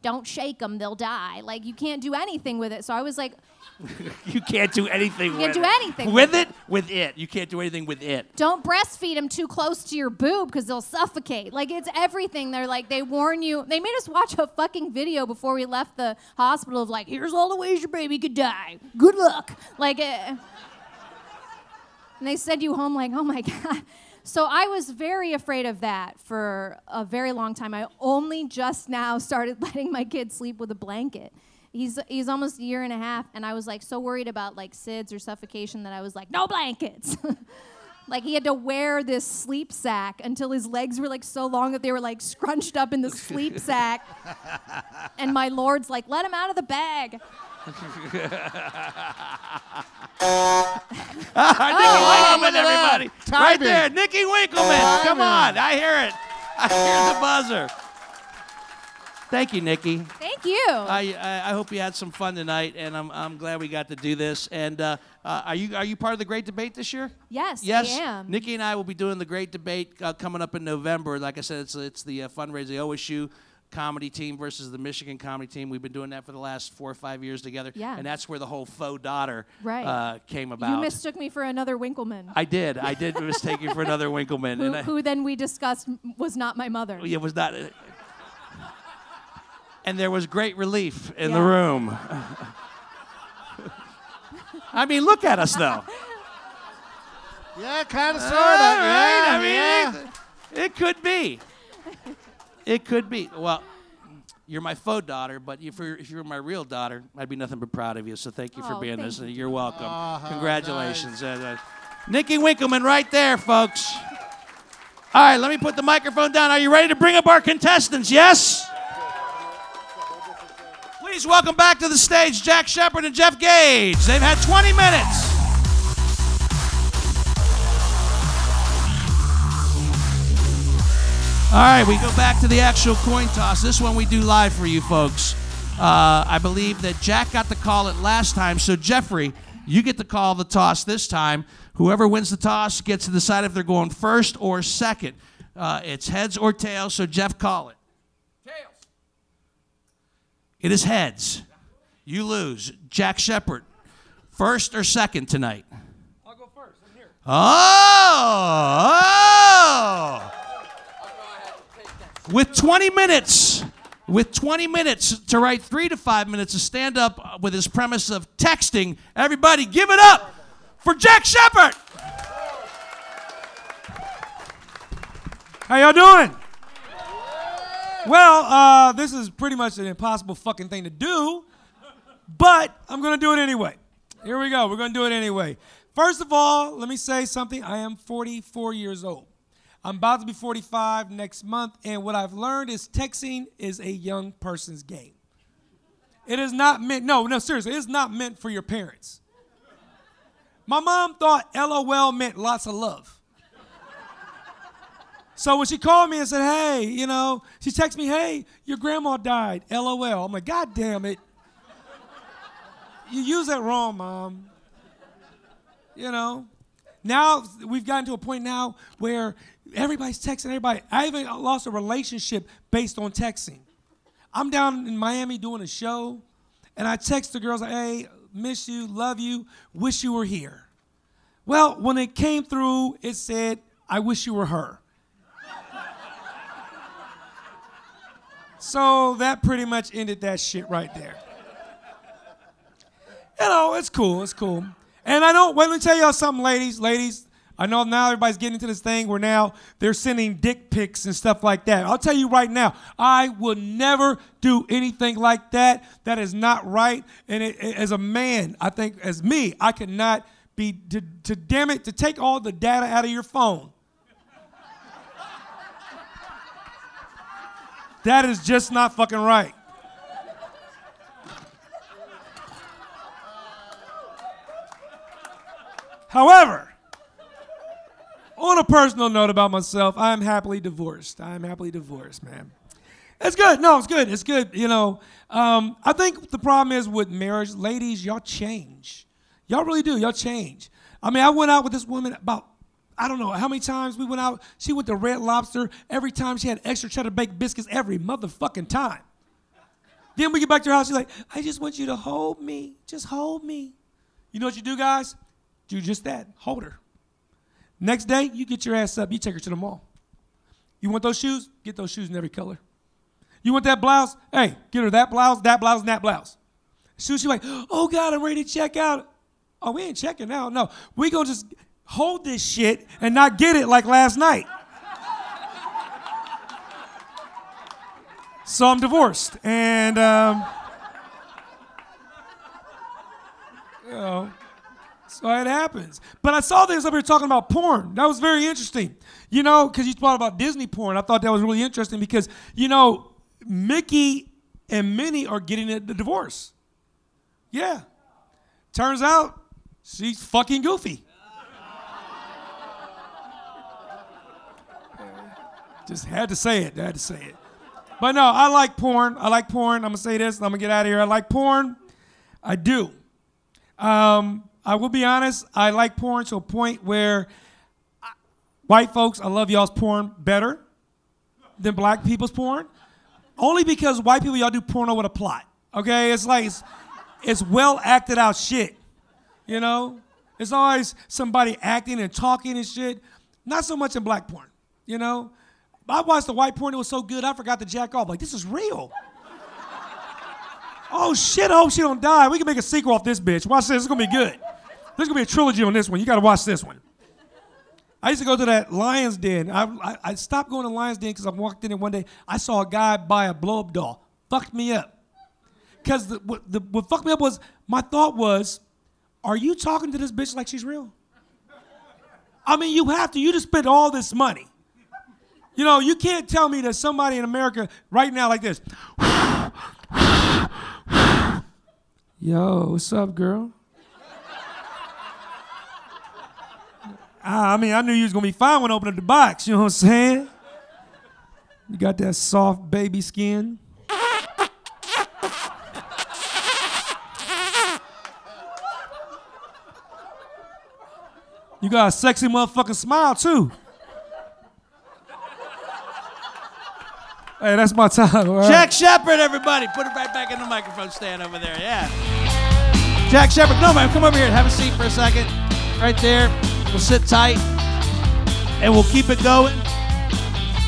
Don't shake them; they'll die. Like you can't do anything with it. So I was like, You can't do anything with can't do it. anything with it. With it, you can't do anything with it. don't breastfeed them too close to your boob because they'll suffocate. Like it's everything. They're like they warn you. They made us watch a fucking video before we left the hospital of like, here's all the ways your baby could die. Good luck. Like, uh, and they send you home like, oh my god. So I was very afraid of that for a very long time. I only just now started letting my kids sleep with a blanket. He's he's almost a year and a half, and I was like so worried about like SIDS or suffocation that I was like, no blankets. like he had to wear this sleep sack until his legs were like so long that they were like scrunched up in the sleep sack. and my lord's like, let him out of the bag. Nikki Winkleman, look at everybody. Right there, Nikki Winkleman. Come on, I hear it. I hear the buzzer. Thank you, Nikki. Thank you. I, I I hope you had some fun tonight, and I'm I'm glad we got to do this. And uh, uh, are you are you part of the Great Debate this year? yes, Yes, I am. Nikki and I will be doing the Great Debate uh, coming up in November. Like I said, it's it's the uh, fundraiser, the OSU comedy team versus the Michigan comedy team. We've been doing that for the last four or five years together. Yeah. And that's where the whole faux daughter Right. uh, came about. you mistook me for another Winkleman. I did. I did mistake you for another Winkleman. who, and I, who then we discussed was not my mother. it was not. And there was great relief in the room. I mean, look at us though. Yeah, kind of, sort of. All right, Yeah, I mean, yeah. it, it could be. It could be. Well, you're my faux daughter, but if you're, if you were my real daughter, I'd be nothing but proud of you. So thank you for Oh, being thank this. you. You're welcome. Uh-huh, Congratulations. Uh, uh, Nikki Winkleman right there, folks. All right, let me put the microphone down. Are you ready to bring up our contestants? Yes? Please welcome back to the stage Jack Shepard and Jeff Gage. They've had 20 minutes. All right, we go back to the actual coin toss. This one we do live for you folks. Uh, I believe that Jack got to call it last time, so Jeffrey, you get to call the toss this time. Whoever wins the toss gets to decide if they're going first or second. Uh, it's heads or tails, so Jeff, call it. It is heads. You lose. Jack Shepard, first or second tonight? I'll go first. I'm here. Oh! oh. With 20 minutes, with 20 minutes to write three to five minutes to stand up with his premise of texting, everybody give it up for Jack Shepard. How y'all doing? Well, uh, this is pretty much an impossible fucking thing to do, but I'm gonna do it anyway. Here we go. We're gonna do it anyway. First of all, let me say something. I am 44 years old. I'm about to be 45 next month, and what I've learned is texting is a young person's game. It is not meant, no, no, seriously, it's not meant for your parents. My mom thought LOL meant lots of love. So when she called me and said, hey, you know, she texted me, hey, your grandma died, LOL. I'm like, God damn it. You use that wrong, mom. You know? Now we've gotten to a point now where everybody's texting everybody. I even lost a relationship based on texting. I'm down in Miami doing a show, and I text the girls hey, miss you, love you, wish you were here. Well, when it came through, it said, I wish you were her. So that pretty much ended that shit right there. You know, it's cool, it's cool. And I don't, let me tell y'all something, ladies, ladies. I know now everybody's getting into this thing where now they're sending dick pics and stuff like that. I'll tell you right now, I would never do anything like that. That is not right. And it, it- as a man, I think as me, I cannot be, to, to damn it, to take all the data out of your phone. That is just not fucking right. However, on a personal note about myself, I am happily divorced. I am happily divorced, man. It's good. No, it's good. It's good. You know, um, I think the problem is with marriage, ladies, y'all change. Y'all really do. Y'all change. I mean, I went out with this woman about, I don't know how many times we went out. She went to Red Lobster. Every time she had extra cheddar baked biscuits every motherfucking time. Then we get back to her house. She's like, I just want you to hold me. Just hold me. You know what you do, guys? Do just that. Hold her. Next day, you get your ass up. You take her to the mall. You want those shoes? Get those shoes in every color. You want that blouse? Hey, get her that blouse, that blouse, and that blouse. Soon she's like, oh God, I'm ready to check out. Oh, we ain't checking out. No, we gonna just hold this shit and not get it like last night. so I'm divorced, and um, you know, so it happens. But I saw this up here talking about porn. That was very interesting. You know, because you thought about Disney porn. I thought that was really interesting because, you know, Mickey and Minnie are getting the divorce. Yeah. Turns out she's fucking goofy. Just had to say it. Had to say it. But no, I like porn. I like porn. I'm gonna say this. I'm gonna get out of here. I like porn. I do. Um, I will be honest. I like porn to a point where I- white folks, I love y'all's porn better than black people's porn. Only because white people y'all do porno with a plot. Okay, it's like it's, it's well acted out shit. You know, it's always somebody acting and talking and shit. Not so much in black porn. You know, I watched the white porn. It was so good, I forgot to jack off. Like this is real. oh shit! I hope she don't die. We can make a sequel off this bitch. Watch this. It's gonna be good. There's gonna be a trilogy on this one. You gotta watch this one. I used to go to that Lions Den. I, I, I stopped going to Lions Den because I walked in there one day. I saw a guy buy a blow up doll. Fucked me up. Because the, what, the, what fucked me up was my thought was, are you talking to this bitch like she's real? I mean, you have to. You just spent all this money. You know, you can't tell me that somebody in America right now like this. Yo, what's up, girl? Ah, I mean, I knew you was gonna be fine when I opened up the box. You know what I'm saying? You got that soft baby skin. You got a sexy motherfucking smile too. Hey, that's my time. right? Jack Shepard, everybody. Put it right back in the microphone stand over there. Yeah. Jack Shepard. No, man, come over here and have a seat for a second. Right there. We'll sit tight and we'll keep it going.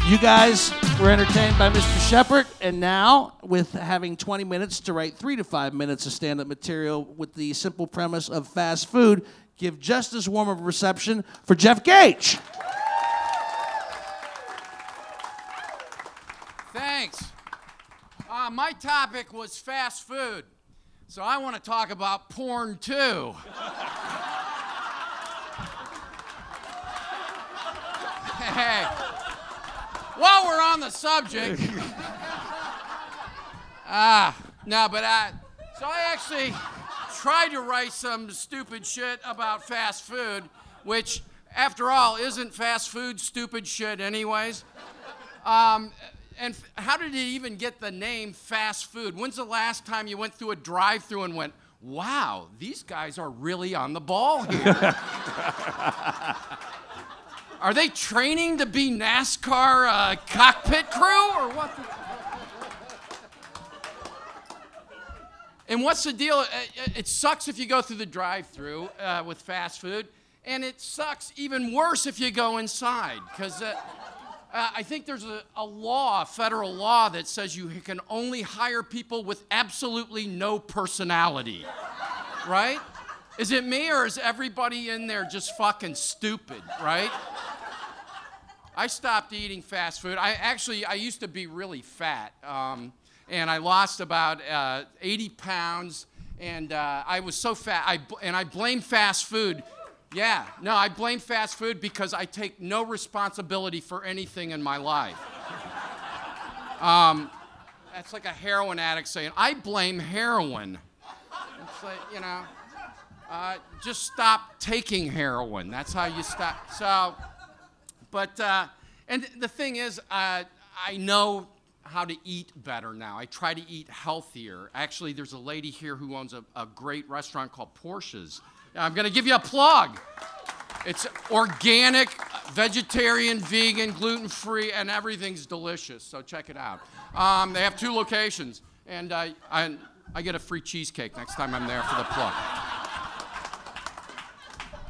You guys were entertained by Mr. Shepard, and now with having 20 minutes to write three to five minutes of stand up material with the simple premise of fast food, give just as warm of a reception for Jeff Gage. My topic was fast food, so I want to talk about porn too. hey, while we're on the subject, ah, no, but I, so I actually tried to write some stupid shit about fast food, which, after all, isn't fast food stupid shit, anyways. Um, and how did it even get the name fast food? When's the last time you went through a drive through and went, wow, these guys are really on the ball here? are they training to be NASCAR uh, cockpit crew or what? And what's the deal? Uh, uh, It sucks if you go through the drive through uh, with fast food, and it sucks even worse if you go inside because. Uh, uh, I think there's a, a law, a federal law, that says you can only hire people with absolutely no personality. right? Is it me or is everybody in there just fucking stupid, right? I stopped eating fast food. I actually, I used to be really fat, um, and I lost about uh, 80 pounds, and uh, I was so fat, I, and I blame fast food. Yeah, no, I blame fast food because I take no responsibility for anything in my life. Um, that's like a heroin addict saying, I blame heroin. It's like, you know, uh, just stop taking heroin. That's how you stop. So, but, uh, and the thing is, uh, I know how to eat better now. I try to eat healthier. Actually, there's a lady here who owns a, a great restaurant called Portia's. I'm going to give you a plug. It's organic, vegetarian, vegan, gluten free, and everything's delicious. So check it out. Um, they have two locations, and uh, I, I get a free cheesecake next time I'm there for the plug.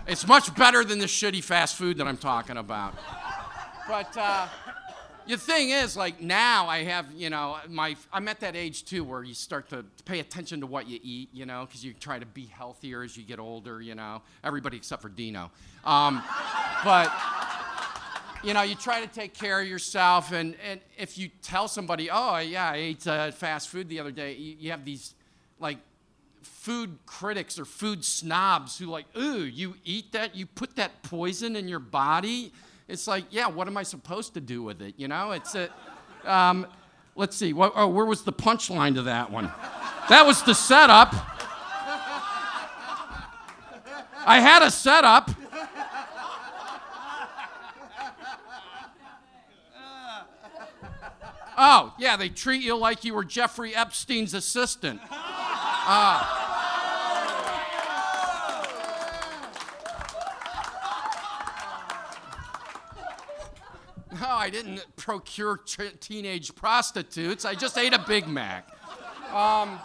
It's much better than the shitty fast food that I'm talking about. But uh, the thing is, like now I have, you know, my I'm at that age too where you start to pay attention to what you eat, you know, because you try to be healthier as you get older, you know. Everybody except for Dino. Um, but you know, you try to take care of yourself, and, and if you tell somebody, oh yeah, I ate uh, fast food the other day, you, you have these like food critics or food snobs who like, ooh, you eat that, you put that poison in your body. It's like, yeah, what am I supposed to do with it? You know, it's a. Um, let's see, what, oh, where was the punchline to that one? That was the setup. I had a setup. Oh, yeah, they treat you like you were Jeffrey Epstein's assistant. No, I didn't procure t- teenage prostitutes. I just ate a Big Mac. Um,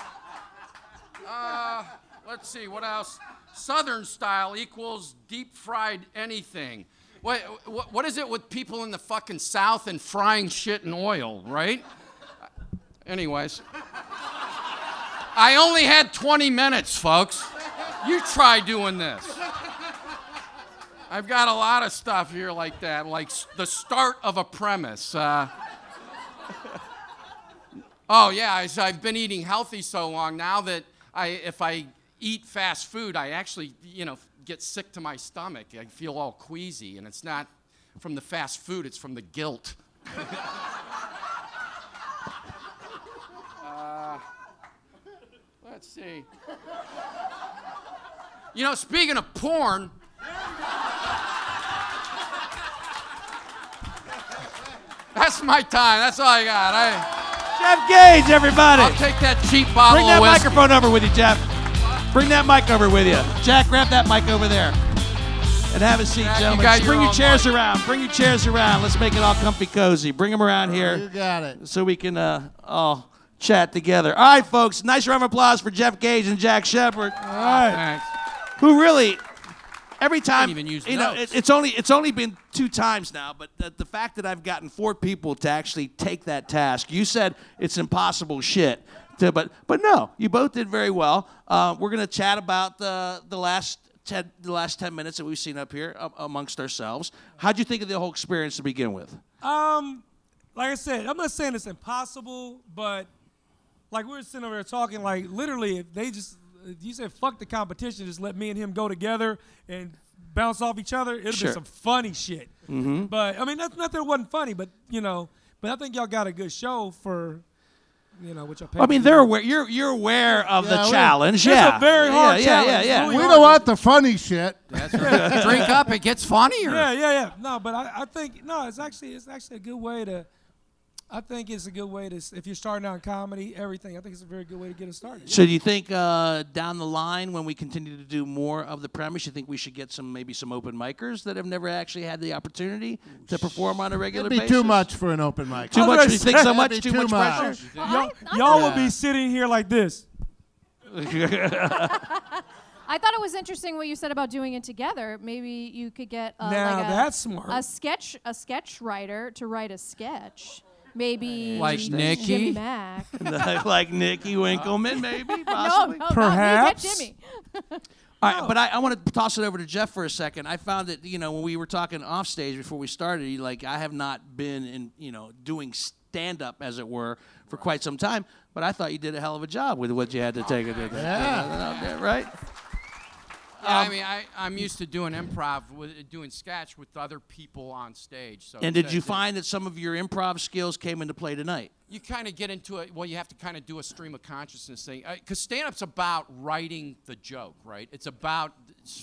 uh, let's see, what else? Southern style equals deep fried anything. What, what, what is it with people in the fucking South and frying shit in oil, right? Anyways, I only had 20 minutes, folks. You try doing this. I've got a lot of stuff here like that, like the start of a premise. Uh, oh yeah, I've been eating healthy so long now that I, if I eat fast food, I actually, you know, get sick to my stomach. I feel all queasy, and it's not from the fast food; it's from the guilt. uh, let's see. You know, speaking of porn. That's my time. That's all I got. I, Jeff Gage, everybody. I'll take that cheap bottle Bring that of microphone over with you, Jeff. Bring that mic over with you. Jack, grab that mic over there. And have a seat, Jack, you gentlemen. got Just your bring your chairs mic. around. Bring your chairs around. Let's make it all comfy cozy. Bring them around here. You got it. so we can uh, all chat together. All right, folks. Nice round of applause for Jeff Gage and Jack Shepard, All right. Thanks. who really every time even use you know it, it's only it's only been two times now but the, the fact that i've gotten four people to actually take that task you said it's impossible shit to, but but no you both did very well. Uh, we're going to chat about the the last 10, the last 10 minutes that we've seen up here uh, amongst ourselves. How'd you think of the whole experience to begin with? Um, like I said, I'm not saying it's impossible, but like we were sitting over there talking, like literally, if they just, if you said fuck the competition, just let me and him go together and bounce off each other, It'll Sure. be some funny shit. Mm-hmm. But I mean, that's not that it wasn't funny, but you know, but I think y'all got a good show for, you know, what y'all. i mean they're aware you're you're aware of Yeah, the we- challenge It's yeah a very hard yeah, challenge. yeah yeah Really We don't want the funny shit. That's right. Drink up, it gets funnier. Yeah, yeah, yeah. No, but I, I think no, it's actually it's actually a good way to. I think it's a good way to if you're starting out in comedy, everything. I think it's a very good way to get it started. So do you think uh, down the line, when we continue to do more of the premise, you think we should get some maybe some open micers that have never actually had the opportunity to perform on a regular It'd be basis? too much for an open mic. Too I was much? gonna You think say- so much? That'd be Too, too much, much. pressure? Well, y'all I- I y'all thought- will be sitting here like this. I thought it was interesting what you said about doing it together. Maybe you could get uh, Now like a, that's smart. a sketch a sketch writer to write a sketch. Maybe Like Jim Nikki? Mack. like Nikki Winkleman, maybe, no, possibly. no, Perhaps. not me, get Jimmy. All right, but I, I want to toss it over to Jeff for a second. I found that you know when we were talking off stage before we started, he, like I have not been in you know doing stand up as it were for quite some time, but I thought you did a hell of a job with what you had to take it. Yeah. right. Yeah, I um, mean, I, I'm used to doing improv, with, doing sketch with other people on stage. So And did you find that some of your improv skills came into play tonight? you kind of get into it. Well, you have to kind of do a stream of consciousness thing uh, because stand-up's about writing the joke, right? It's about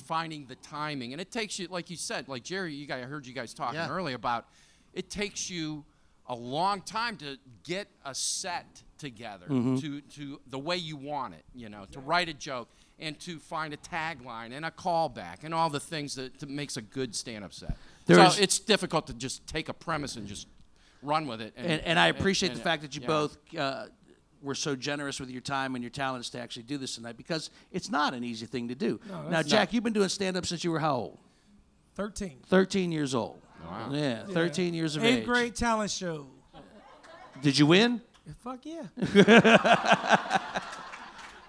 finding the timing, and it takes you, like you said, like Jerry, you guys, I heard you guys talking Yeah. earlier about. It takes you a long time to get a set together mm-hmm. to to the way you want it, you know, to write a joke and to find a tagline and a callback and all the things that, that makes a good stand-up set. There's- so it's difficult to just take a premise and just run with it. And, and I appreciate and- the fact that you yeah. both uh, were so generous with your time and your talents to actually do this tonight because it's not an easy thing to do. now, that's Jack, you've been doing stand up since you were how old? Thirteen. 13 years old. Wow. Yeah, 13 years of Eighth age. grade talent show. Did you win? Fuck yeah.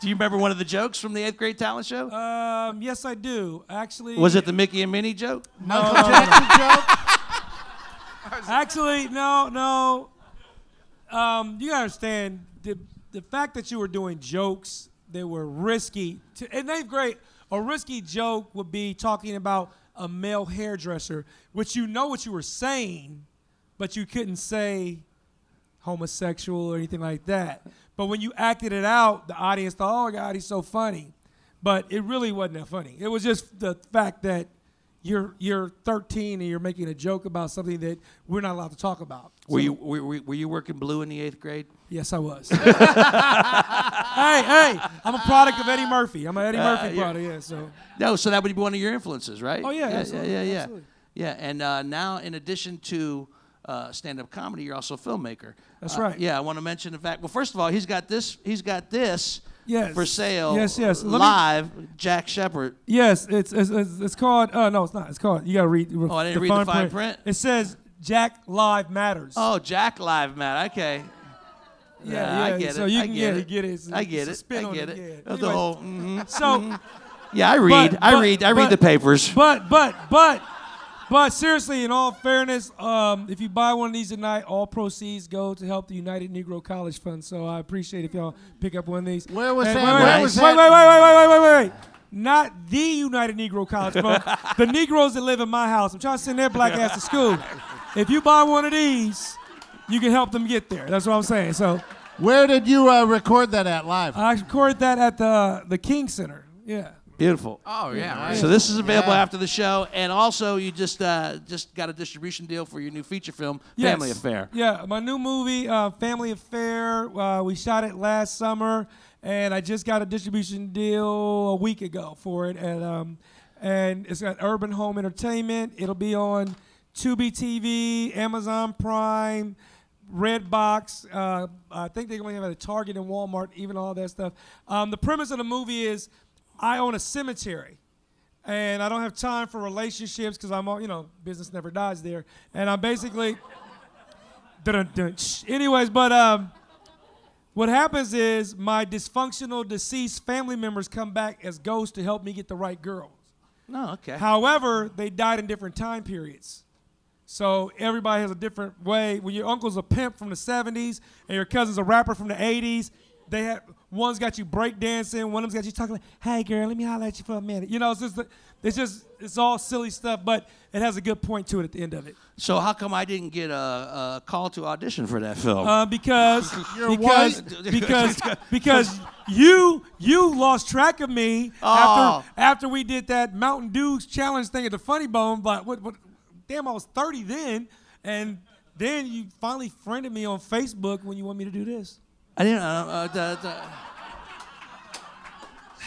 Do you remember one of the jokes from the eighth grade talent show? Um, yes, I do. Actually, Was it the Mickey and Minnie joke? Michael Jackson joke? Actually, no, no. Um, you gotta understand the the fact that you were doing jokes that were risky. To, in eighth grade, a risky joke would be talking about a male hairdresser, which you know what you were saying, but you couldn't say homosexual or anything like that. But when you acted it out, the audience thought, "Oh God, he's so funny," but it really wasn't that funny. It was just the fact that you're you're 13 and you're making a joke about something that we're not allowed to talk about. Were So- you were, were you working blue in the eighth grade? Yes, I was. hey, hey, I'm a product of Eddie Murphy. I'm an Eddie Murphy yeah. product. Yeah, so No, so that would be one of your influences, right? Oh, yeah, yeah, absolutely, yeah, yeah, yeah. Yeah, and uh, now in addition to uh, stand-up comedy, you're also a filmmaker. That's Uh, right. Yeah, I want to mention the fact. Well, first of all, he's got this. He's got this Yes. for sale. Yes, yes. Let me- Live, Jack Shepard. yes, it's it's, it's, it's called. Uh, no, it's not. It's called. You gotta read. Oh, I didn't read the fine print? It says Jack Live Matters. Oh, Jack Live, Matt. Okay. yeah, I yeah. get So it. you I can get it. Get it. I get it. I get it. it. Yeah. The whole. mhm. So. Yeah, I read. But- I but- read. I read but- the papers. But but but but seriously, in all fairness, um, if you buy one of these tonight, all proceeds go to help the United Negro College Fund. So I appreciate if y'all pick up one of these. Where was And that? Wait, Where wait, was wait, that? wait, wait, wait, wait, wait, wait, wait. Not the United Negro College Fund. the Negroes that live in my house. I'm trying to send their black ass to school. If you buy one of these, you can help them get there. That's what I'm saying. So Where did you uh, record that at live? I recorded that at the the King Center. Yeah. Beautiful. Oh yeah. right. So this is available Yeah. after the show, and also you just uh, just got a distribution deal for your new feature film, Family Affair. Yeah, my new movie, uh, Family Affair. Uh, we shot it last summer, and I just got a distribution deal a week ago for it. And um, and it's got Urban Home Entertainment. It'll be on Tubi TV, Amazon Prime, Redbox. Uh, I think they're going to have it at Target and Walmart, even all that stuff. Um, the premise of the movie is I own a cemetery and I don't have time for relationships because I'm, all you know, business never dies there. And I'm basically, dun, dun, shh. anyways, but um, what happens is my dysfunctional deceased family members come back as ghosts to help me get the right girls. No, okay. However, they died in different time periods. So everybody has a different way. When your uncle's a pimp from the 70s and your cousin's a rapper from the 80s, they have one's got you breakdancing, one of them's got you talking like, "Hey girl, let me holler at you for a minute." You know, it's just it's just it's all silly stuff, but it has a good point to it at the end of it. So how come I didn't get a, a call to audition for that film? Uh, because You're because because because you you lost track of me Oh. after after we did that Mountain Dew challenge thing at the Funny Bone. But what, what damn, I was 30 then, and then you finally friended me on Facebook when you want me to do this. I didn't. Uh, uh, the, the,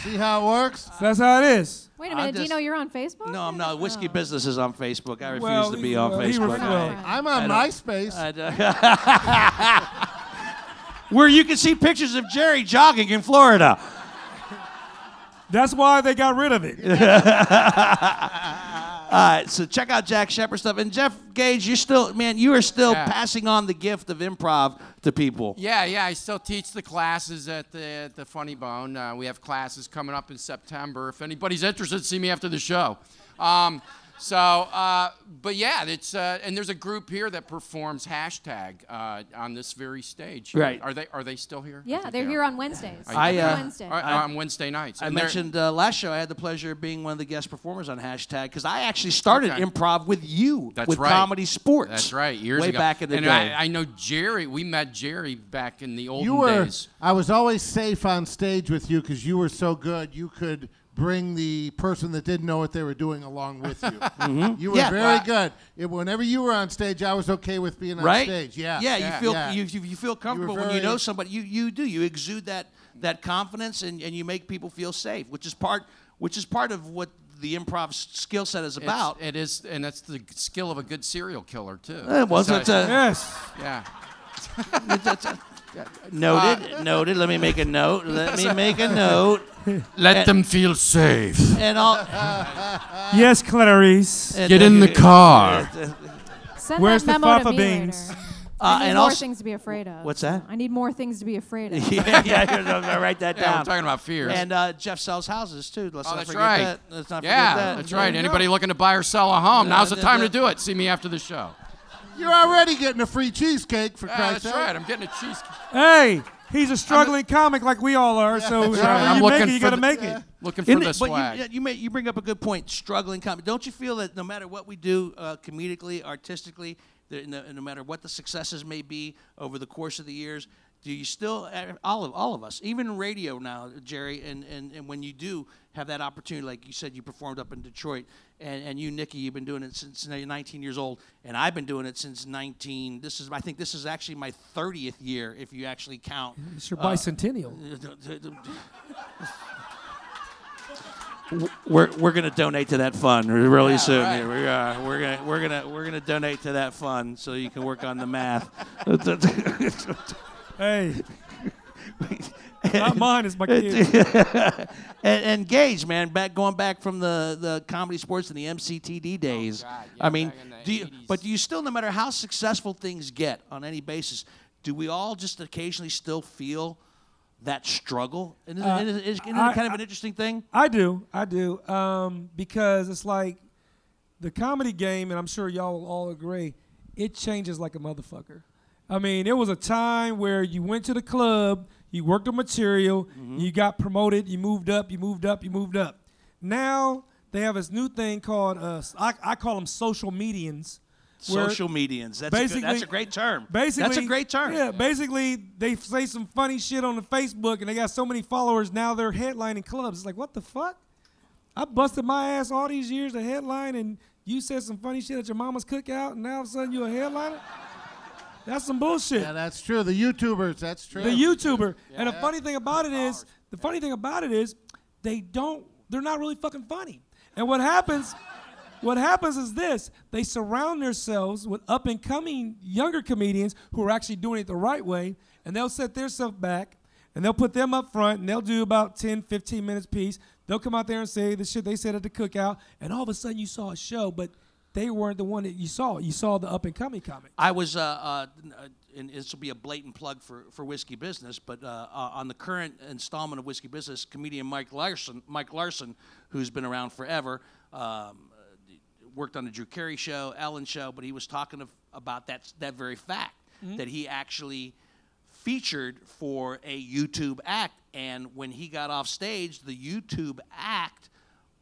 See how it works? So that's how it is. Wait a I'm minute, just- Dino, you're on Facebook? no, I'm not. Whiskey Oh. Business is on Facebook. I refuse Well, to be he- on well, Facebook. ref- We're well. I'm on I MySpace. I Where you can see pictures of Jerry jogging in Florida. That's why they got rid of it. All right, so check out Jack Shepard stuff. And Jeff Gage, you're still, man, you are still Yeah. passing on the gift of improv to people. Yeah, yeah. I still teach the classes at the at the Funny Bone. Uh, we have classes coming up in September. If anybody's interested, see me after the show. Um, so, uh, but yeah, it's uh, and there's a group here that performs hashtag uh, on this very stage. Right. Are they are they still here? Yeah, they're they here on Wednesdays. I, uh, Wednesday. Uh, on Wednesday nights. I And mentioned uh, last show I had the pleasure of being one of the guest performers on hashtag because I actually started Okay. improv with you That's with right. ComedySportz. That's right. Years way ago. back in the and day. I, I know Jerry. We met Jerry back in the olden You were. days. I was always safe on stage with you because you were so good. You could bring the person that didn't know what they were doing along with you. You were Mm-hmm. Yeah. very Wow. good. It- whenever you were on stage, I was okay with being on right? stage. Yeah. yeah. Yeah. You feel Yeah. You, you, you feel comfortable when you know somebody. You you do. You exude that that confidence and, and you make people feel safe, which is part which is part of what the improv skill set is about. It is, and that's the skill of a good serial killer too. Eh, well, So- it's a- yes. yeah. noted, Uh, noted. Let me make a note. Let me make a note. Let them feel safe. And all. Yes, Clarice. and, Get in the car. Send Where's that the memo to fava me beans? later. Uh, I need and more also- things to be afraid of. What's that? I need more things to be afraid of. yeah, yeah. I'm gonna write that down. Yeah, down. we're talking about fears. And uh, Jeff sells houses too. Let's oh, not that's forget right. that. Let's not yeah, forget that. that's right. Anybody looking to buy or sell a home, now's the time to do it. See me after the show. You're already getting a free cheesecake for Yeah, Christ's that's sake. right. I'm getting a cheesecake. Hey, he's a struggling comic like we all are. So That's wherever right. I'm you make looking it, you for gotta the- make it. Looking for Isn't the it- but swag. you, you, may, you bring up a good point. Struggling comedy. Don't you feel that no matter what we do, uh, comedically, artistically, that no, no matter what the successes may be over the course of the years, Do you still, eh, all of all of us, even radio now, Jerry, and, and, and when you do have that opportunity, like you said, you performed up in Detroit, and, and you, Nikki, you've been doing it since you're 19 years old, and I've been doing it since 19. This is, I think, this is actually my 30th year, if you actually count. It's your bicentennial. we're, we're gonna donate to that fund really Yeah, soon. right. Here we are. We're gonna we're gonna we're gonna donate to that fund so you can work on the math. hey. Not mine, it's my kid. and, and Gage, man, back going back from the, the ComedySportz and the MCTD days. Oh, God, I mean, back in the do you, 80s. but do you still, no matter how successful things get on any basis, do we all just occasionally still feel that struggle? And isn't, Uh, isn't, isn't it I- kind of an interesting thing? I do, I do, um, because it's like the comedy game, and I'm sure y'all will all agree, it changes like a motherfucker. I mean, it was a time where you went to the club, you worked on material, you got promoted, you moved up, you moved up, you moved up. Now they have this new thing called, uh, I, I call them social medians. Social medians. That's, a, good, that's a great term. Basically, that's a great term. Yeah, basically, they say some funny shit on the Facebook, and they got so many followers now they're headlining clubs. It's like, what the fuck? I busted my ass all these years to headline, and you said some funny shit at your mama's cookout, and now all of a sudden you're a headliner. That's some bullshit. Yeah, that's true. The YouTubers, that's true. the YouTuber. And the funny thing about it is, the funny thing about it is, they don't. They're not really fucking funny. And what happens? What happens is this: they surround themselves with up and coming younger comedians who are actually doing it the right way, and they'll set themselves back, and they'll put them up front, and they'll do about 10, 15 minutes piece. They'll come out there and say the shit they said at the cookout, and all of a sudden you saw a show, but they weren't the one that you saw. You saw the up and coming comic. I was, uh, uh, and this will be a blatant plug for, for Whiskey Business, but uh, uh, on the current installment of Whiskey Business, comedian Mike Larson, Mike Larson, who's been around forever, um, worked on the Drew Carey show, Ellen show, but he was talking of, about that that very fact that he actually featured for a YouTube act, and when he got off stage, the YouTube act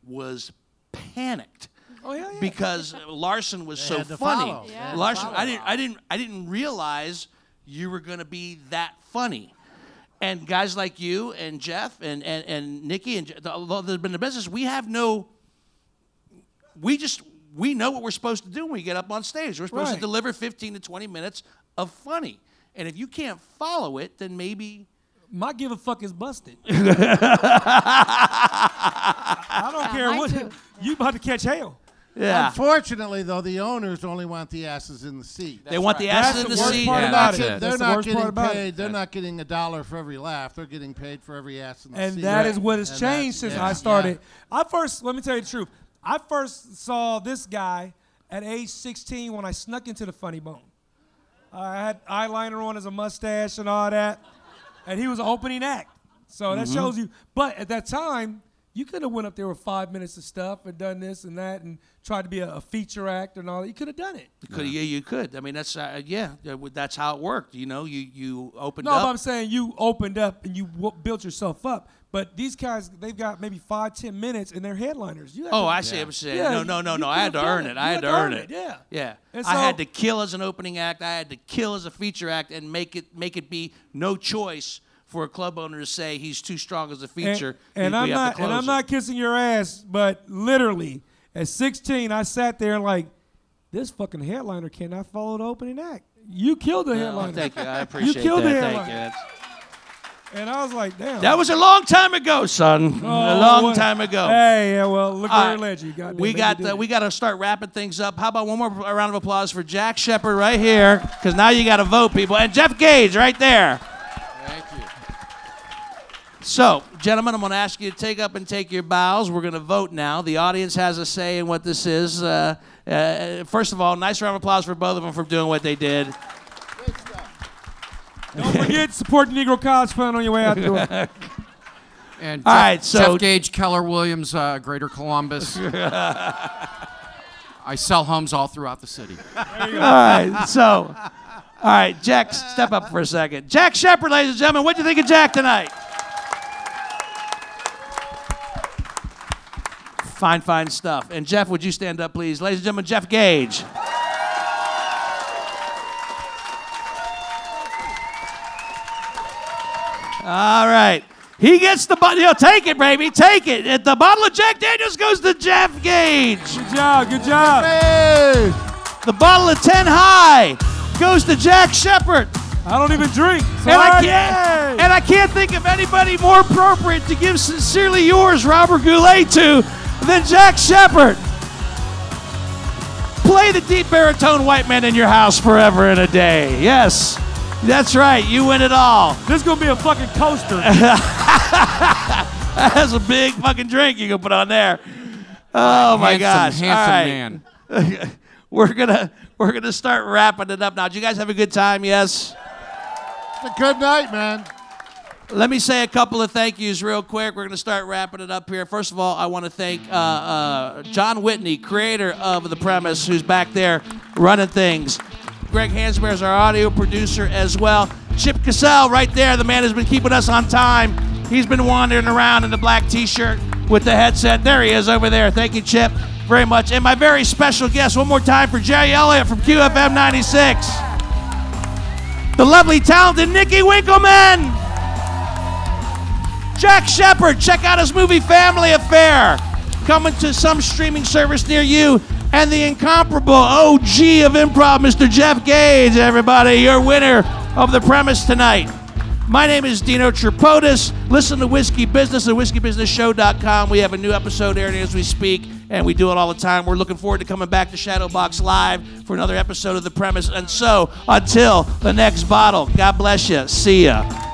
was panicked Oh yeah, yeah. because Larson was so funny. Yeah. Yeah. Larson, I didn't, I didn't, I didn't realize you were going to be that funny. And guys like you and Jeff and and, and Nikki and Je- although they've been in the business, we have no. We just we know what we're supposed to do when we get up on stage. We're supposed to deliver 15 to 20 minutes of funny. And if you can't follow it, then maybe My give a fuck is busted. I don't care what too. you about to catch hell. Yeah, Unfortunately, though, the owners only want the asses in the seat. they want the That's asses in the the worst seat. part Yeah, about that's it. it. They're That's the not worst part getting about paid. it. They're not getting a dollar for every laugh. They're getting paid for every ass in the seat. And seat. that is what has And changed since yeah. I started. I first, let me tell you the truth. I first saw this guy at age 16 when I snuck into the Funny Bone. I had eyeliner on as a mustache and all that, and he was an opening act. So that mm-hmm. shows you. But at that time, you could have went up there with five minutes of stuff and done this and that and tried to be a, a feature act and all that. You could have done it. You could, yeah. you could. I mean, that's uh, yeah, yeah, that's how it worked. You know, you you opened No, but up. I'm saying you opened up and you w- built yourself up. But these guys, they've got maybe five, ten minutes, and they're headliners. You oh, to- I see. what you're saying. Yeah, no, no, no, no. I had to earn it. it. I You had to earn it. yeah. yeah. And I had to kill as an opening act. I had to kill as a feature act, and make it make it be no choice for a club owner to say he's too strong as a feature. and we I'm not, and I'm not kissing your ass, but literally, at 16, I sat there like, this fucking headliner cannot follow the opening act. You killed the headliner. thank you. I appreciate killed the that. Thank headline. you. That's- And I was like, damn. That was a long time ago, son. Oh, a long what- time ago. Hey, yeah, well, look where right. led you. Goddamn, we got you uh, we got to start wrapping things up. How about one more round of applause for Jack Shepard right here? Because now you got to vote, people, and Jeff Gage right there. Thank you. So, gentlemen, I'm going to ask you to take up and take your bows. We're going to vote now. The audience has a say in what this is. Uh, uh, first of all, nice round of applause for both of them for doing what they did. Don't forget, support the Negro College Fund on your way out the door. And Jeff, All right, so- Jeff Gage, Keller Williams, uh, Greater Columbus. I sell homes all throughout the city. All right, so, all right, Jack, step up for a second. Jack Shepard, ladies and gentlemen, what do you think of Jack tonight? Fine, fine stuff. And Jeff, would you stand up, please? Ladies and gentlemen, Jeff Gage. All right. He gets the bottle. He'll take it, baby. Take it. The bottle of Jack Daniels goes to Jeff Gage. Good job. Good job. Hey! The bottle of 10 High goes to Jack Shepard. I don't even drink. So And I, can't, and I can't think of anybody more appropriate to give sincerely yours, Robert Goulet, to than Jack Shepard. Play the deep baritone white man in your house forever and a day. Yes, that's right. You win it all. This is gonna be a fucking coaster. That's a big fucking drink you can put on there. Oh my gosh! handsome, All right. man. We're gonna we're gonna start wrapping it up now. Did you guys have a good time? Yes. It's a good night, man. Let me say a couple of thank yous real quick. We're going to start wrapping it up here. First of all, I want to thank uh, uh, John Whitney, creator of The Premise, who's back there running things. Greg Hansberry is our audio producer as well. Chip Cassell, right there, the man has been keeping us on time. He's been wandering around in the black t shirt with the headset. There he is over there. Thank you, Chip, very much. And my very special guest, one more time for Jerry Elliott from QFM 96. The lovely, talented Nikki Winkleman. Jack Shepard, check out his movie Family Affair, coming to some streaming service near you. And the incomparable OG of improv, Mr. Jeff Gage, everybody, your winner of the premise tonight. My name is Dino Tripodis. Listen to Whiskey Business at whiskeybusinessshow.com. We have a new episode airing as we speak, and we do it all the time. We're looking forward to coming back to Shadowbox Live for another episode of The Premise. And so, until the next bottle, God bless you. See ya.